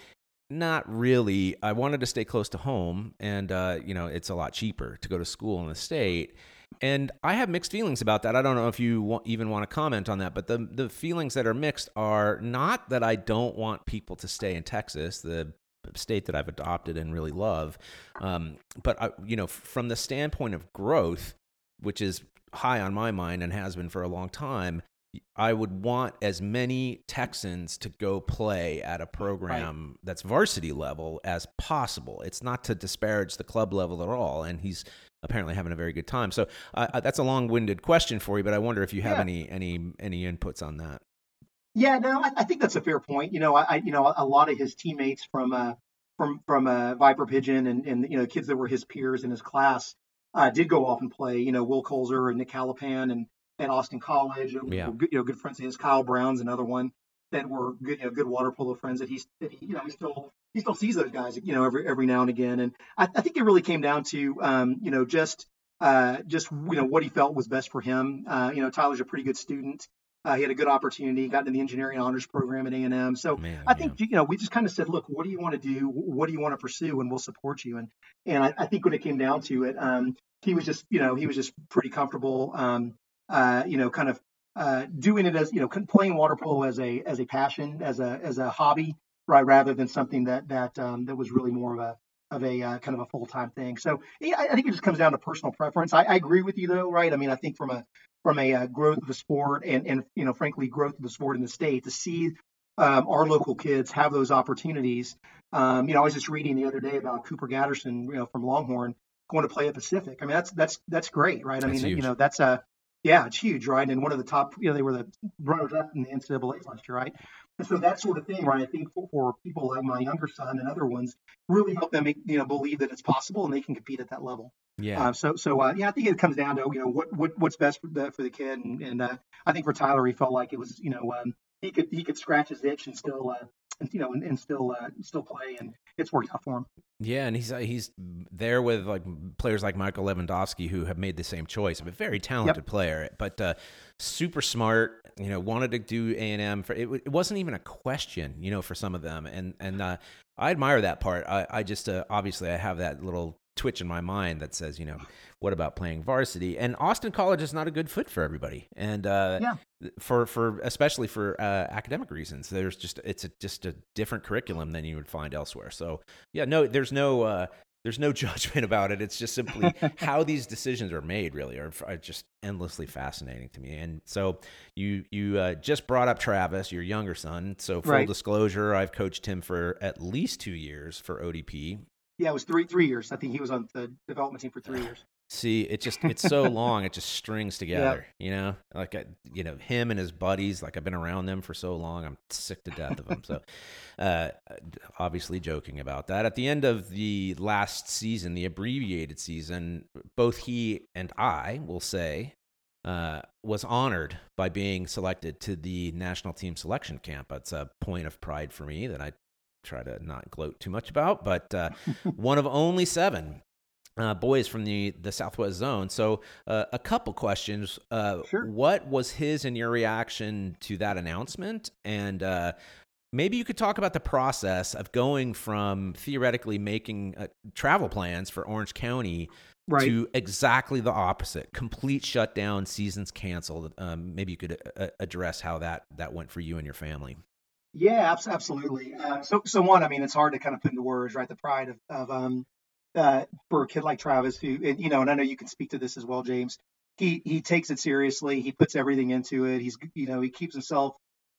not really. I wanted to stay close to home, and uh, you know, it's a lot cheaper to go to school in the state. And I have mixed feelings about that. I don't know if you even want to comment on that, but the the feelings that are mixed are not that I don't want people to stay in Texas, the state that I've adopted and really love, um, but I, you know, from the standpoint of growth, which is high on my mind and has been for a long time. I would want as many Texans to go play at a program that's varsity level as possible. It's not to disparage the club level at all, and he's apparently having a very good time. So uh, that's a long-winded question for you, but I wonder if you have Yeah. any any any inputs on that. Yeah, no, I, I think that's a fair point. You know, I, you know a lot of his teammates from uh, from from uh, Viper Pigeon and and you know kids that were his peers in his class uh, did go off and play. You know, Will Colzer and Nick Calipan and and Austin College. were Yeah. good, you know, good friends of his. Kyle Brown's another one that were good, you know, good water polo friends that he's that he, you know he still he still sees those guys you know every every now and again. And I, I think it really came down to um, you know just uh, just you know what he felt was best for him. Uh, you know, Tyler's a pretty good student. Uh, he had a good opportunity, got into the engineering honors program at A&M. So Man, I think you know we just kind of said, look, what do you want to do? What do you want to pursue? And we'll support you. And and I, I think when it came down to it, um, he was just you know he was just pretty comfortable, um, uh, you know, kind of uh, doing it as you know playing water polo as a as a passion, as a as a hobby, right, rather than something that that um, that was really more of a of a uh, kind of a full time thing. So yeah, I, I think it just comes down to personal preference. I, I agree with you though, right? I mean, I think from a from a uh, growth of the sport and and you know frankly growth of the sport in the state to see um, our local kids have those opportunities. Um, you know, I was just reading the other day about Cooper Gatterson, you know, from Longhorn going to play at Pacific. I mean, that's that's that's great, right? I That's mean, huge. you know, that's a yeah, it's huge, right? And one of the top, you know, they were the runners up in the NCAA last year, right? And so that sort of thing, right? I think for, for people like my younger son and other ones, really help them, make, you know, believe that it's possible and they can compete at that level. Yeah. Uh, so, so uh, yeah, I think it comes down to you know what, what what's best for the for the kid, and, and uh, I think for Tyler, he felt like it was you know um, he could he could scratch his itch and still uh, and, you know and, and still uh, still play, and it's worked out for him. Yeah, and he's uh, he's there with like players like Michael Lewandowski who have made the same choice. A very talented player, but uh, super smart. You know, wanted to do A and M for it. It wasn't even a question, you know, for some of them, and and uh, I admire that part. I, I just uh, obviously I have that little twitch in my mind that says, you know, what about playing varsity? And Austin College is not a good fit for everybody, and uh, Yeah. for for especially for uh, academic reasons. There's just it's a, just a different curriculum than you would find elsewhere. So yeah, no, there's no uh, there's no judgment about it. It's just simply how these decisions are made. Really, are, are just endlessly fascinating to me. And so you you uh, just brought up Travis, your younger son. So full Right. disclosure, I've coached him for at least two years for ODP. Yeah, it was three three years. I think he was on the development team for three years. See, it just it's so long, it just strings together. You know, like I, you know him and his buddies. Like I've been around them for so long, I'm sick to death of them. So, uh, obviously joking about that. At the end of the last season, the abbreviated season, both he and I will say uh, was honored by being selected to the national team selection camp. It's a point of pride for me that I try to not gloat too much about, but uh, one of only seven uh, boys from the the Southwest Zone. So, uh, a couple questions. Uh, Sure. What was his and your reaction to that announcement? And uh, maybe you could talk about the process of going from theoretically making uh, travel plans for Orange County Right. to exactly the opposite complete shutdown seasons canceled um, maybe you could uh, address how that that went for you and your family Yeah, abs- absolutely. Uh, so, so one, I mean, it's hard to kind of put into words, right? The pride of, of um, uh, for a kid like Travis, who, and, you know, and I know you can speak to this as well, James. He he takes it seriously. He puts everything into it. He's, you know, he keeps himself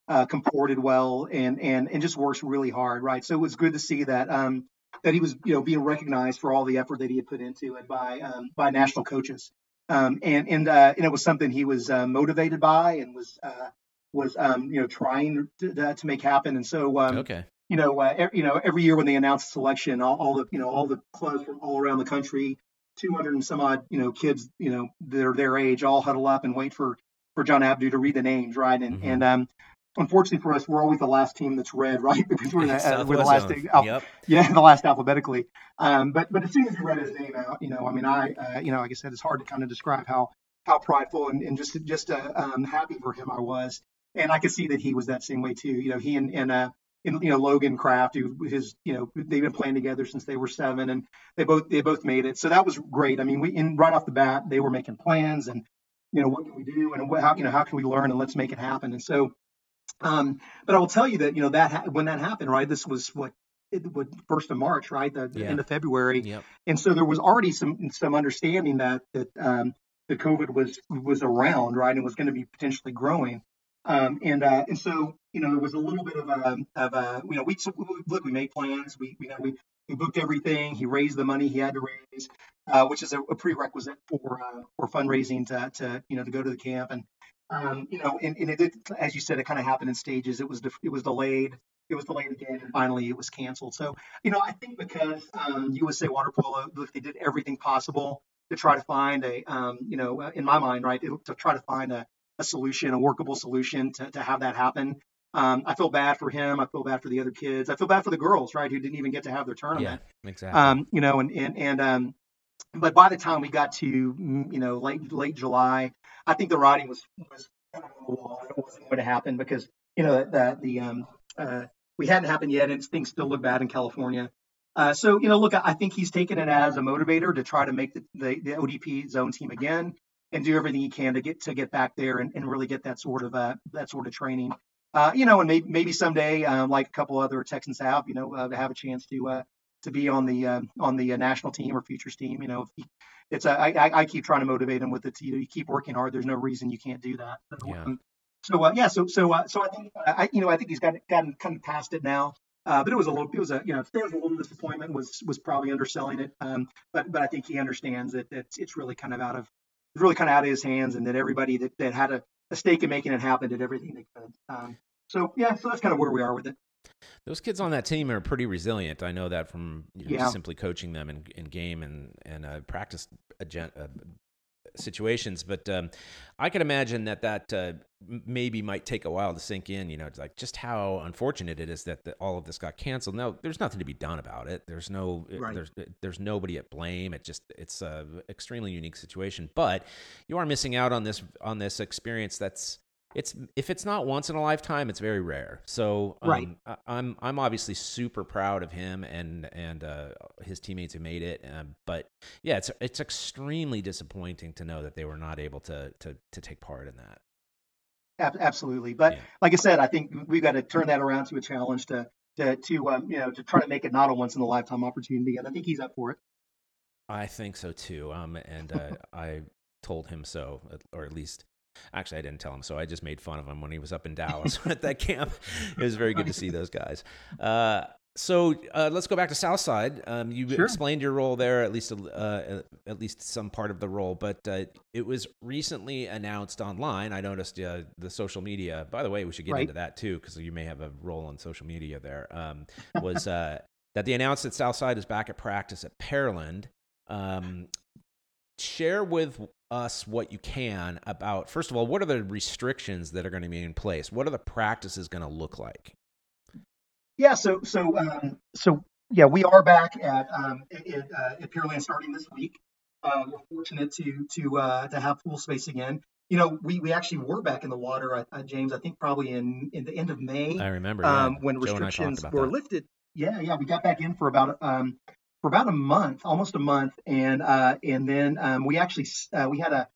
uh, comported well, and and and just works really hard, right? So it was good to see that um, that he was, you know, being recognized for all the effort that he had put into it by um, by national coaches. Um, and and uh, and it was something he was uh, motivated by and was uh, was um, you know trying to, to to make happen. And so um, okay you know, uh, e- you know, every year when they announce the selection, all, all the, you know, all the clubs from all around the country, 200 and some odd, you know, kids, you know, that are their age, all huddle up and wait for for John Abdou to read the names, right? And Mhm. and um, unfortunately for us, we're always the last team that's read, right? Because we're the, uh, we're the last, Zone. alph- yep yeah, the last alphabetically. Um, but but as soon as he read his name out, you know, I mean, I, uh, you know, like I said, it's hard to kind of describe how how prideful and, and just just uh, um, happy for him I was, and I could see that he was that same way too. You know, he and and uh, and you know Logan Kraft, who his you know they've been playing together since they were seven, and they both they both made it. So that was great. I mean, we in right off the bat they were making plans and you know what can we do and what, how you know how can we learn and let's make it happen. And so, um, but I will tell you that you know that ha- when that happened, right? This was what it, what first of March, right? The, the Yeah. end of February, yep and so there was already some some understanding that that um, the COVID was was around, right, and was going to be potentially growing. Um, and uh, and so you know there was a little bit of a of a you know we look we made plans. We you know we we booked everything. He raised the money he had to raise uh, which is a, a prerequisite for uh, for fundraising to to you know to go to the camp. And um, you know and, and it did as you said it kind of happened in stages. It was it was delayed. It was delayed again and finally it was canceled. So you know I think because um, USA Water Polo look they did everything possible to try to find a um, you know uh, in my mind right to try to find a a solution, a workable solution to, to have that happen. Um, I feel bad for him. I feel bad for the other kids. I feel bad for the girls, right, who didn't even get to have their yeah tournament. exactly Um, you know, and and and um, but by the time we got to mm, you know late late July, I think the writing was was kind of on the wall. It wasn't going to happen because you know that the um uh we hadn't happened yet, and things still look bad in California. Uh, so you know, look, I I think he's taken it as a motivator to try to make the, the, the ODP zone team again and do everything he can to get to get back there and, and really get that sort of uh, that sort of training. Uh, you know, and maybe maybe someday, um, like a couple other Texans have, you know, uh, to have a chance to uh, to be on the uh, on the uh, national team or futures team. You know, he, it's a, I, I keep trying to motivate him with it. You, know, you keep working hard. There's no reason you can't do that. So, Yeah. um, so uh, yeah, so so uh, so I think I you know I think he's got gotten kind of past it now. Uh, but it was a little, it was a, you know, there was a little disappointment. Was was probably underselling it. Um, but but I think he understands that it's it's really kind of out of, really kind of out of his hands, and that everybody that, that had a, a stake in making it happen did everything they could. Um, so yeah, so that's kind of where we are with it. Those kids on that team are pretty resilient. I know that from you know, Yeah. simply coaching them in, in game and and uh, practice agen- uh, situations. But um, I can imagine that that uh, maybe might take a while to sink in. You know, it's like just how unfortunate it is that the, all of this got canceled. No, there's nothing to be done about it. There's no Right. there's there's nobody at blame. It just it's a extremely unique situation. But you are missing out on this on this experience that's it's if it's not once in a lifetime, it's very rare. So um, Right. I, I'm I'm obviously super proud of him and and uh, his teammates who made it. Um, but yeah, it's it's extremely disappointing to know that they were not able to to to take part in that. Ab- Absolutely, but Yeah. like I said, I think we've got to turn that around to a challenge to to to um, you know to try to make it not a once in a lifetime opportunity, and I think he's up for it. I think so too. Um, and uh, I told him so, or at least. Actually, I didn't tell him, so I just made fun of him when he was up in Dallas at that camp. It was very good to see those guys. Uh, so uh, let's go back to Southside. Um, you Sure. explained your role there, at least uh, at least some part of the role, but uh, it was recently announced online. I noticed uh, the social media. By the way, we should get Right. into that too, because you may have a role on social media there. Um, was uh, that they announced that Southside is back at practice at Pearland. Um, share with us what you can about first of all, what are the restrictions that are going to be in place? What are the practices going to look like? Yeah, so so um, so yeah, we are back at um, at, uh, at Pearland starting this week. Uh, we're fortunate to to uh, to have pool space again. You know, we, we actually were back in the water, uh, uh, James. I think probably in in the end of May. I remember yeah. um, when Joe and I talked restrictions were that. lifted. Yeah, yeah, we got back in for about um, for about a month, almost a month, and uh, and then um, we actually uh, we had a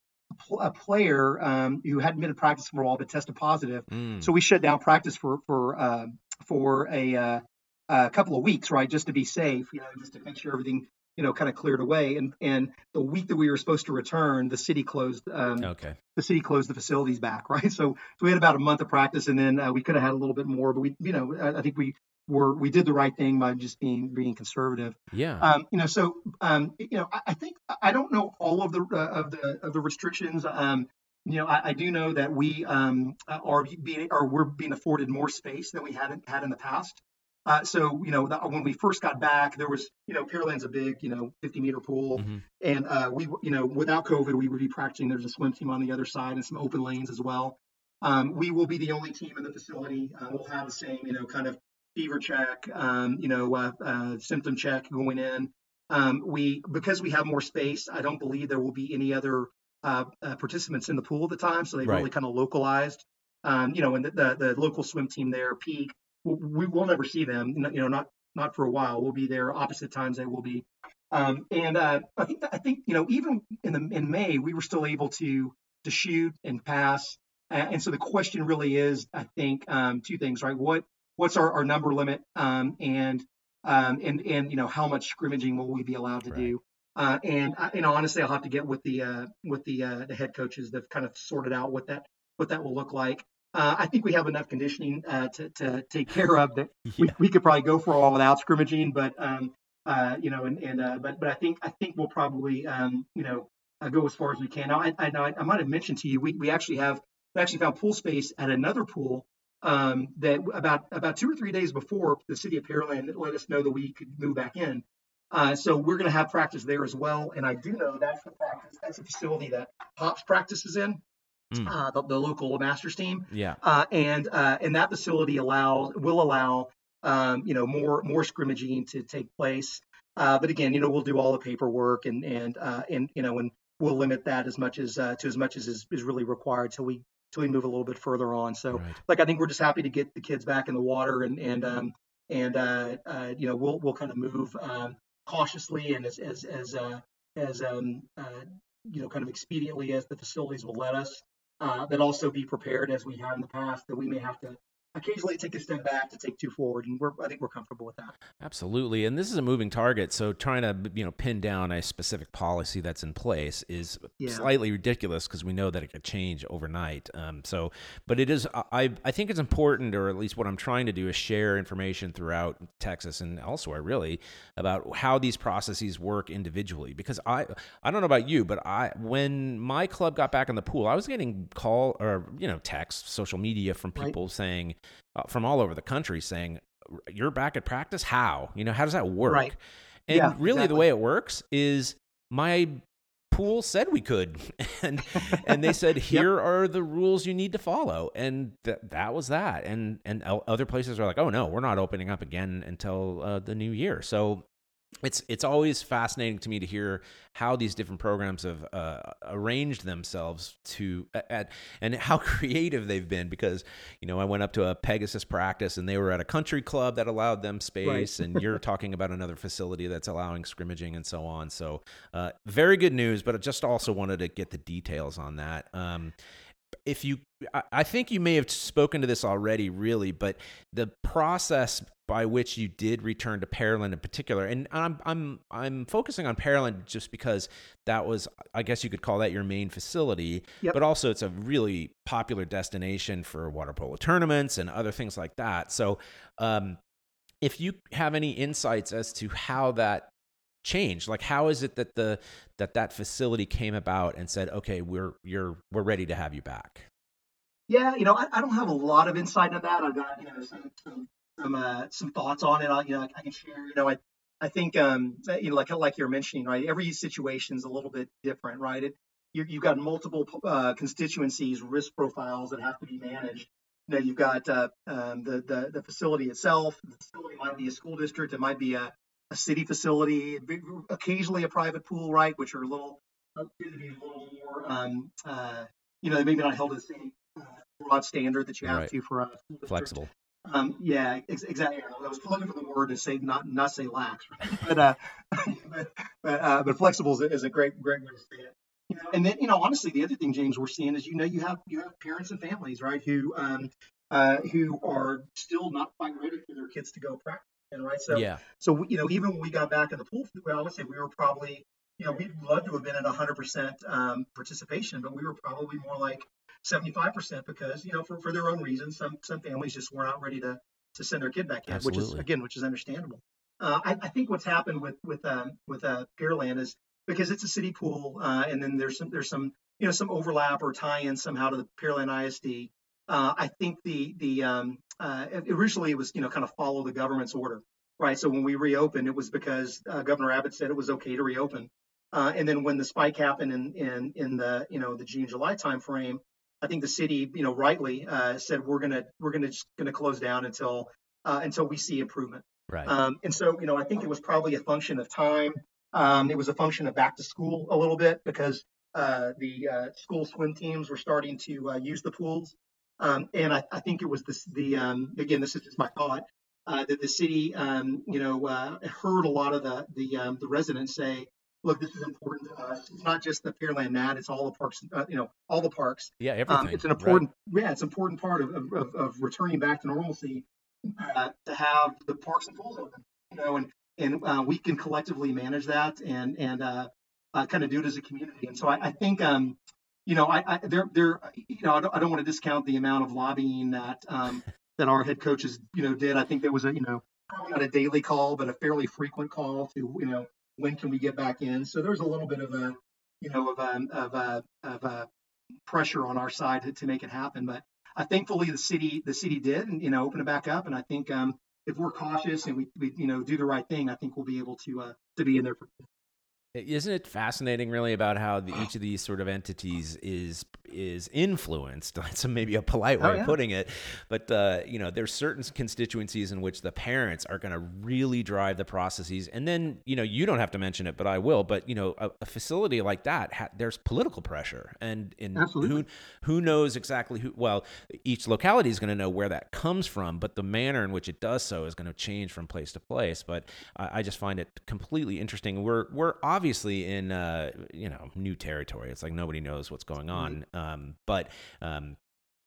a player um, who hadn't been in practice for a while but tested positive, Mm. so we shut down practice for for uh, for a, uh, a couple of weeks, right, just to be safe, you know, just to make sure everything you know kind of cleared away. And and the week that we were supposed to return, the city closed. Um, okay. the city closed the facilities back, right? So, so we had about a month of practice, and then uh, we could have had a little bit more, but we, you know, I, I think we were we did the right thing by just being being conservative. Yeah. Um, you know, so um, you know, I, I think I don't know all of the uh, of the of the restrictions. Um, you know, I, I do know that we um, are being or we're being afforded more space than we hadn't had in the past. Uh, so you know, the, when we first got back, there was you know, Pearland's a big you know 50 meter pool, Mhm. and uh, we you know without COVID, we would be practicing. There's a swim team on the other side and some open lanes as well. Um, we will be the only team in the facility. Uh, we'll have the same you know kind of fever check, um, you know, uh, uh, symptom check going in. Um, we because we have more space, I don't believe there will be any other uh, uh, participants in the pool at the time, so they've Right. really kind of localized. Um, you know, and the, the the local swim team there, Peak, we, we will never see them. You know, not not for a while. We'll be there opposite times they will be. Um, and uh, I think I think you know even in the in May we were still able to to shoot and pass. And so the question really is, I think, um, two things, right? What what's our, our number limit, um, and um, and and you know how much scrimmaging will we be allowed to Right. do? Uh, and you know honestly, I'll have to get with the uh, with the uh, the head coaches that have kind of sorted out what that what that will look like. Uh, I think we have enough conditioning uh, to to take care of that. We, we could probably go for a while without scrimmaging, but um, uh, you know, and and uh, but but I think I think we'll probably um, you know uh, go as far as we can. Now, I I, I, I might have mentioned to you we we actually have we actually found pool space at another pool um, that about about two or three days before the city of Pearland let us know that we could move back in. Uh, so we're going to have practice there as well, and I do know that's the practice that's a facility that Pops practices in, Mm. uh, the, the local Masters team yeah. uh, and uh, and that facility allows will allow um, you know more more scrimmaging to take place. Uh, but again, you know we'll do all the paperwork and and uh, and you know and we'll limit that as much as uh, to as much as is, is really required till we till we move a little bit further on. So Right. like I think we're just happy to get the kids back in the water and and um, and uh, uh, you know we'll we'll kind of move um, cautiously and as as as uh, as um, uh, you know kind of expediently as the facilities will let us uh, but also be prepared as we have in the past that we may have to occasionally take a step back to take two forward, and we're I think we're comfortable with that. Absolutely, and this is a moving target. So trying to you know pin down a specific policy that's in place is Yeah. slightly ridiculous because we know that it could change overnight. Um, so, but it is. I I think it's important, or at least what I'm trying to do is share information throughout Texas and elsewhere, really, about how these processes work individually. Because I I don't know about you, but I when my club got back in the pool, I was getting call or you know text, social media from Right. people saying uh, from all over the country saying you're back at practice? How? You know how does that work? Right. and Yeah, really the way it works is my pool said we could. And and they said here are the rules you need to follow. And th- that was that. And and other places are like oh no we're not opening up again until uh, the new year. So it's it's always fascinating to me to hear how these different programs have uh, arranged themselves to at and how creative they've been because you know I went up to a Pegasus practice and they were at a country club that allowed them space and you're talking about another facility that's allowing scrimmaging and so on. So uh, very good news but I just also wanted to get the details on that. Um, if you, I think you may have spoken to this already, really, but the process by which you did return to Pearland in particular, and I'm I'm I'm focusing on Pearland just because that was, I guess you could call that your main facility, Yep. but also it's a really popular destination for water polo tournaments and other things like that. So, um, if you have any insights as to how that changed like how is it that the that that facility came about and said okay we're you're we're ready to have you back Yeah, you know, I, I don't have a lot of insight into that. I've got you know some some uh, some thoughts on it. I, you know, I, can share. You know, I I think um you know like like you're mentioning, right? Every situation is a little bit different, right? It, you, you've got multiple uh, constituencies, risk profiles that have to be managed. You know, you've got uh, um, the, the the facility itself. The facility might be a school district. It might be a, a city facility. Occasionally a private pool, right? Which are a little tend to be a little more um, uh, you know, they maybe not held to the same uh, broad standard that you have Right. to for a flexible Um, yeah, ex- exactly. I was looking for the word to say not not say lax, right? but uh, but but, uh, but flexible is a, is a great great way to say it. You know, and then you know, honestly, the other thing, James, we're seeing is you know you have you have parents and families, right, who um, uh, who are still not quite ready for their kids to go practice, and right. So yeah so we- you know, even when we got back in the pool, well, I would say we were probably you know we'd love to have been at 100% um, participation, but we were probably more like 75% because you know for, for their own reasons, some some families just were not ready to to send their kid back in, which is again, which is understandable. Uh, I, I think what's happened with with um, with uh, Pearland is because it's a city pool, uh, and then there's some there's some you know some overlap or tie-in somehow to the Pearland ISD. Uh, I think the the um, uh, originally it was you know kind of follow the government's order, right? So when we reopened, it was because uh, Governor Abbott said it was okay to reopen, uh, and then when the spike happened in in in the you know the June July timeframe, I think the city you know rightly uh, said we're gonna we're gonna just gonna close down until uh, until we see improvement. right Um, and so, you know, I think it was probably a function of time. Um, it was a function of back to school a little bit because uh, the uh, school swim teams were starting to uh, use the pools. Um, and I, I think it was this, the, um, again, this is just my thought, uh, that the city, um, you know, uh, heard a lot of the, the, um, the residents say, look, this is important to us. It's not just the Pearland Nat, it's all the parks, uh, you know, all the parks. yeah everything Um, it's an right. important, yeah, it's an important part of, of, of, returning back to normalcy uh, to have the parks and pools open, you know, and and uh, we can collectively manage that and and uh, uh, kind of do it as a community. And so I, I think, um, you know, I, I there there, you know, I don't, I don't want to discount the amount of lobbying that um, that our head coaches, you know, did. I think there was a, you know, probably not a daily call, but a fairly frequent call to, you know, when can we get back in? So there's a little bit of a, you know, of a of a of a pressure on our side to, to make it happen. But uh, thankfully, the city the city did, and you know, open it back up. And I think um, if we're cautious and we, we you know do the right thing, I think we'll be able to uh, to be in there. For, Isn't it fascinating, really, about how the, each of these sort of entities is is influenced? That's maybe a polite way Oh, yeah. of putting it, but uh, you know, there's certain constituencies in which the parents are going to really drive the processes, and then you know, you don't have to mention it, but I will. But you know, a, a facility like that, ha- there's political pressure, and Absolutely. who who knows exactly who? Well, each locality is going to know where that comes from, but the manner in which it does so is going to change from place to place. But I, I just find it completely interesting. We're we're obviously in uh, you know new territory. It's like nobody knows what's going on. Um, but um,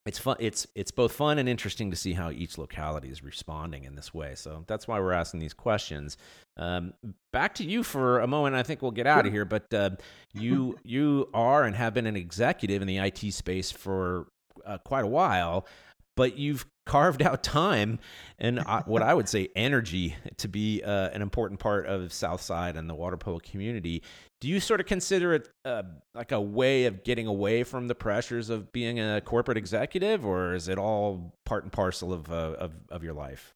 it's fun. It's it's both fun and interesting to see how each locality is responding in this way. So that's why we're asking these questions. Um, back to you for a moment. I think we'll get out of here. But uh, you you are and have been an executive in the IT space for uh, quite a while, but you've carved out time and what I would say energy to be uh, an important part of Southside and the water polo community. Do you sort of consider it uh, like a way of getting away from the pressures of being a corporate executive, or is it all part and parcel of uh, of, of your life?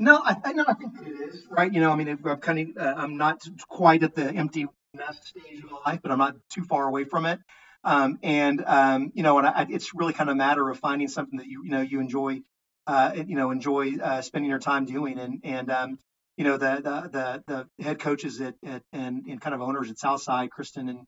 no, I, I no, I think it is right. You know, I mean, I'm kind of I'm not quite at the empty nest stage of my life, but I'm not too far away from it. Um, and um, you know, and I, it's really kind of a matter of finding something that you you know you enjoy, uh, you know, enjoy uh, spending your time doing. And and um, you know, the the the, the head coaches at, at and, and kind of owners at Southside, Kristen and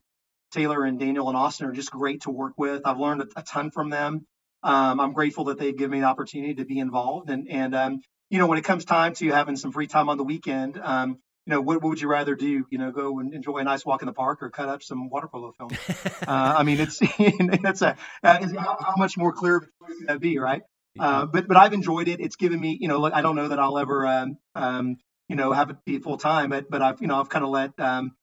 Taylor and Daniel and Austin are just great to work with. I've learned a, a ton from them. Um, I'm grateful that they give me the opportunity to be involved. And and um, you know, when it comes time to having some free time on the weekend, um, you know, what, what would you rather do? You know, go and enjoy a nice walk in the park or cut up some water polo film? uh, I mean, it's that's a uh, how, how, much more clear can that be, right? Uh, but but I've enjoyed it. It's given me, you know, look, I don't know that I'll ever, um, um, you know, have it be full time, but but I've you know I've kind of let um,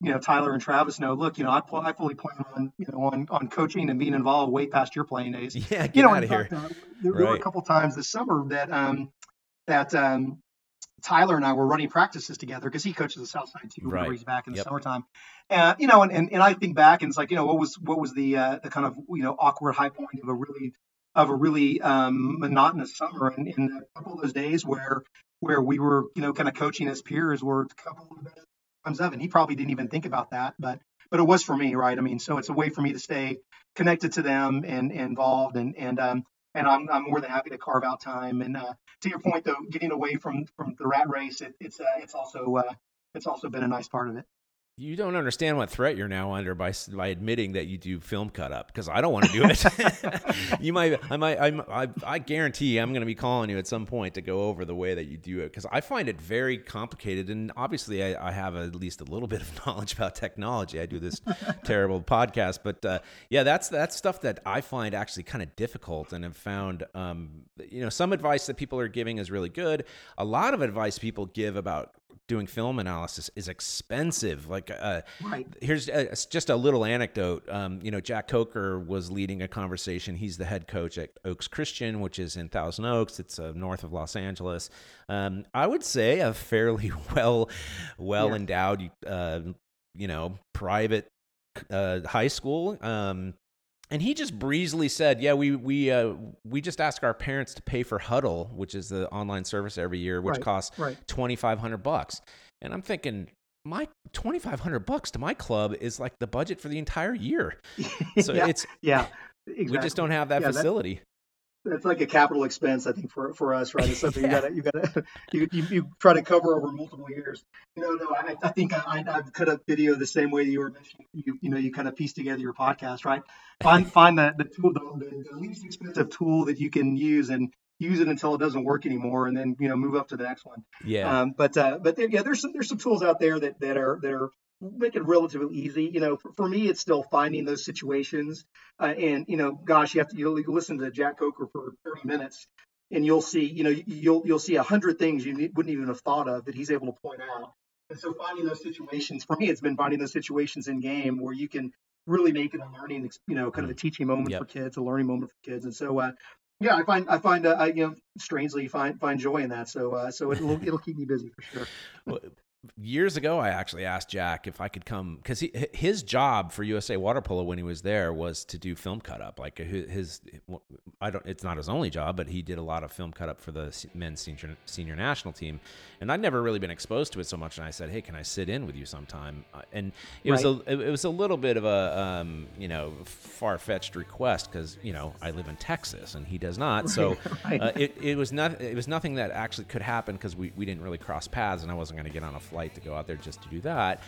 you know Tyler and Travis know. Look, you know, I, I fully plan on you know on on coaching and being involved way past your playing days. Yeah, get you know, out of here. Fact, uh, there, right. there, were a couple times this summer that um that um Tyler and I were running practices together because he coaches the South Side too. Right. He's back in the yep. summertime, and you know, and, and and I think back and it's like you know what was what was the uh, the kind of you know awkward high point of a really of a really um, monotonous summer, and in a couple of those days where where we were you know kind of coaching as peers were a couple of times of, and he probably didn't even think about that, but but it was for me, right? I mean, so it's a way for me to stay connected to them and, and involved, and and um, and I'm, I'm more than happy to carve out time. And uh, to your point, though, getting away from from the rat race, it, it's uh, it's also uh, it's also been a nice part of it you don't understand what threat you're now under by by admitting that you do film cut up because I don't want to do it. you might, I might, I'm, I, I guarantee I'm going to be calling you at some point to go over the way that you do it because I find it very complicated. And obviously, I, I, have at least a little bit of knowledge about technology. I do this terrible podcast, but uh, yeah, that's that's stuff that I find actually kind of difficult and have found. Um, you know, some advice that people are giving is really good. A lot of advice people give about doing film analysis is expensive. Like, uh, right. here's a, uh, just a little anecdote. Um, you know, Jack Kocur was leading a conversation. He's the head coach at Oaks Christian, which is in Thousand Oaks. It's uh, north of Los Angeles. Um, I would say a fairly well, well yeah. endowed, uh, you know, private uh, high school. Um, and he just breezily said, "Yeah, we we uh, we just ask our parents to pay for Hudl, which is the online service every year, which right, costs right. twenty five hundred bucks." And I'm thinking, my twenty five hundred bucks to my club is like the budget for the entire year. So yeah, it's yeah, exactly. we just don't have that yeah, facility it's like a capital expense, I think, for, for us, right? It's something yeah. you gotta you gotta you, you, you, try to cover over multiple years. You know, no, I, I think I, I cut up video the same way you were mentioning. You you know, you kind of piece together your podcast, right? Find find the the tool, the, the least expensive tool that you can use, and use it until it doesn't work anymore, and then you know move up to the next one. Yeah. Um, but uh, but there, yeah, there's some there's some tools out there that that are that are make it relatively easy. You know, for, for me, it's still finding those situations. Uh, and you know, gosh, you have to you listen to Jack Kocur for 30 minutes, and you'll see, you know, you'll you'll see a hundred things you wouldn't even have thought of that he's able to point out. And so, finding those situations for me, it's been finding those situations in game where you can really make it a learning, you know, kind of a teaching moment yep. for kids, a learning moment for kids. And so, uh, yeah, I find I find uh, I, you know strangely find find joy in that. So uh, so it'll it'll keep me busy for sure. Well, years ago i actually asked jack if i could come because his job for usa water polo when he was there was to do film cut up like his i don't it's not his only job but he did a lot of film cut up for the men's senior, senior national team and i'd never really been exposed to it so much and i said hey can i sit in with you sometime uh, and it right. was a it was a little bit of a um, you know far-fetched request because you know i live in texas and he does not so right. uh, it, it was not it was nothing that actually could happen because we, we didn't really cross paths and i wasn't going to get on a flight to go out there just to do that.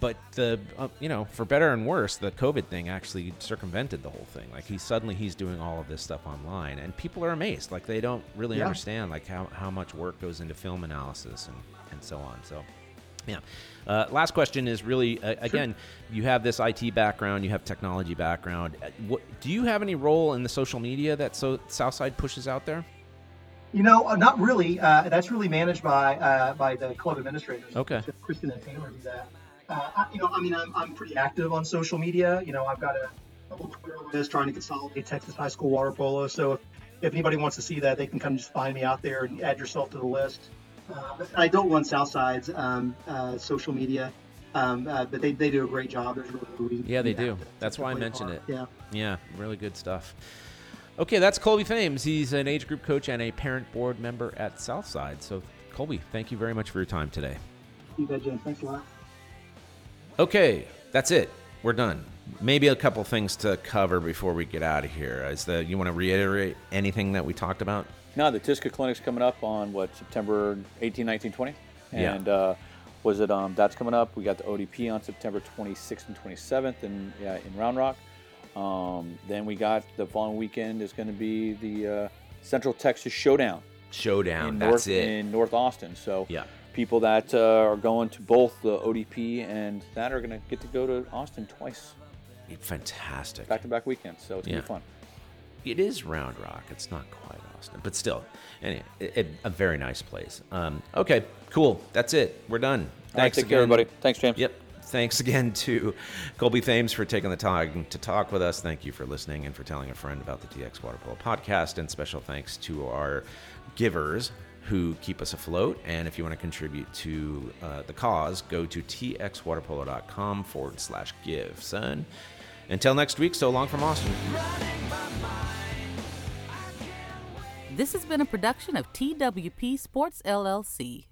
But the uh, you know, for better and worse, the COVID thing actually circumvented the whole thing. Like he suddenly he's doing all of this stuff online, and people are amazed. Like they don't really yeah. understand like how, how much work goes into film analysis and and so on. So yeah. Uh, last question is really uh, again, sure. you have this IT background, you have technology background. Uh, what, do you have any role in the social media that so Southside pushes out there? You know, uh, not really. Uh, that's really managed by uh, by the club administrators. Okay. So Kristen and Taylor do that. Uh, I, you know, I mean, I'm, I'm pretty active on social media. You know, I've got a couple Twitter lists trying to consolidate Texas high school water polo. So if, if anybody wants to see that, they can come just find me out there and add yourself to the list. Uh, I don't run Southside's um, uh, social media. Um, but they, they do a great job. There's really, yeah, they do. That's why I mentioned it. Yeah. Yeah, really good stuff. Okay, that's Colby Thames. He's an age group coach and a parent board member at Southside. So, Colby, thank you very much for your time today. You bet, James. Thanks a lot. Okay, that's it. We're done. Maybe a couple things to cover before we get out of here. Is that you want to reiterate anything that we talked about? No, the TISCA clinic's coming up on what September 18, 19, 20, and yeah. uh, was it um, that's coming up. We got the ODP on September 26th and 27th in yeah, in Round Rock. Um, then we got the following weekend is going to be the uh, Central Texas Showdown. Showdown. In that's North, it in North Austin. So yeah. people that uh, are going to both the ODP and that are going to get to go to Austin twice, Fantastic. back to back weekends. So it's Yeah. to be fun. It is Round Rock. It's not quite Austin, but still, anyway, it, it- a very nice place. Um, okay, cool. That's it. We're done. All right, Thanks take care, everybody. Thanks, James. Yep. Thanks again to Colby Thames for taking the time to talk with us. Thank you for listening and for telling a friend about the TX Water Polo podcast. And special thanks to our givers who keep us afloat. And if you want to contribute to uh, the cause, go to txwaterpolo.com forward slash give, son. Until next week, so long from Austin. This has been a production of TWP Sports LLC.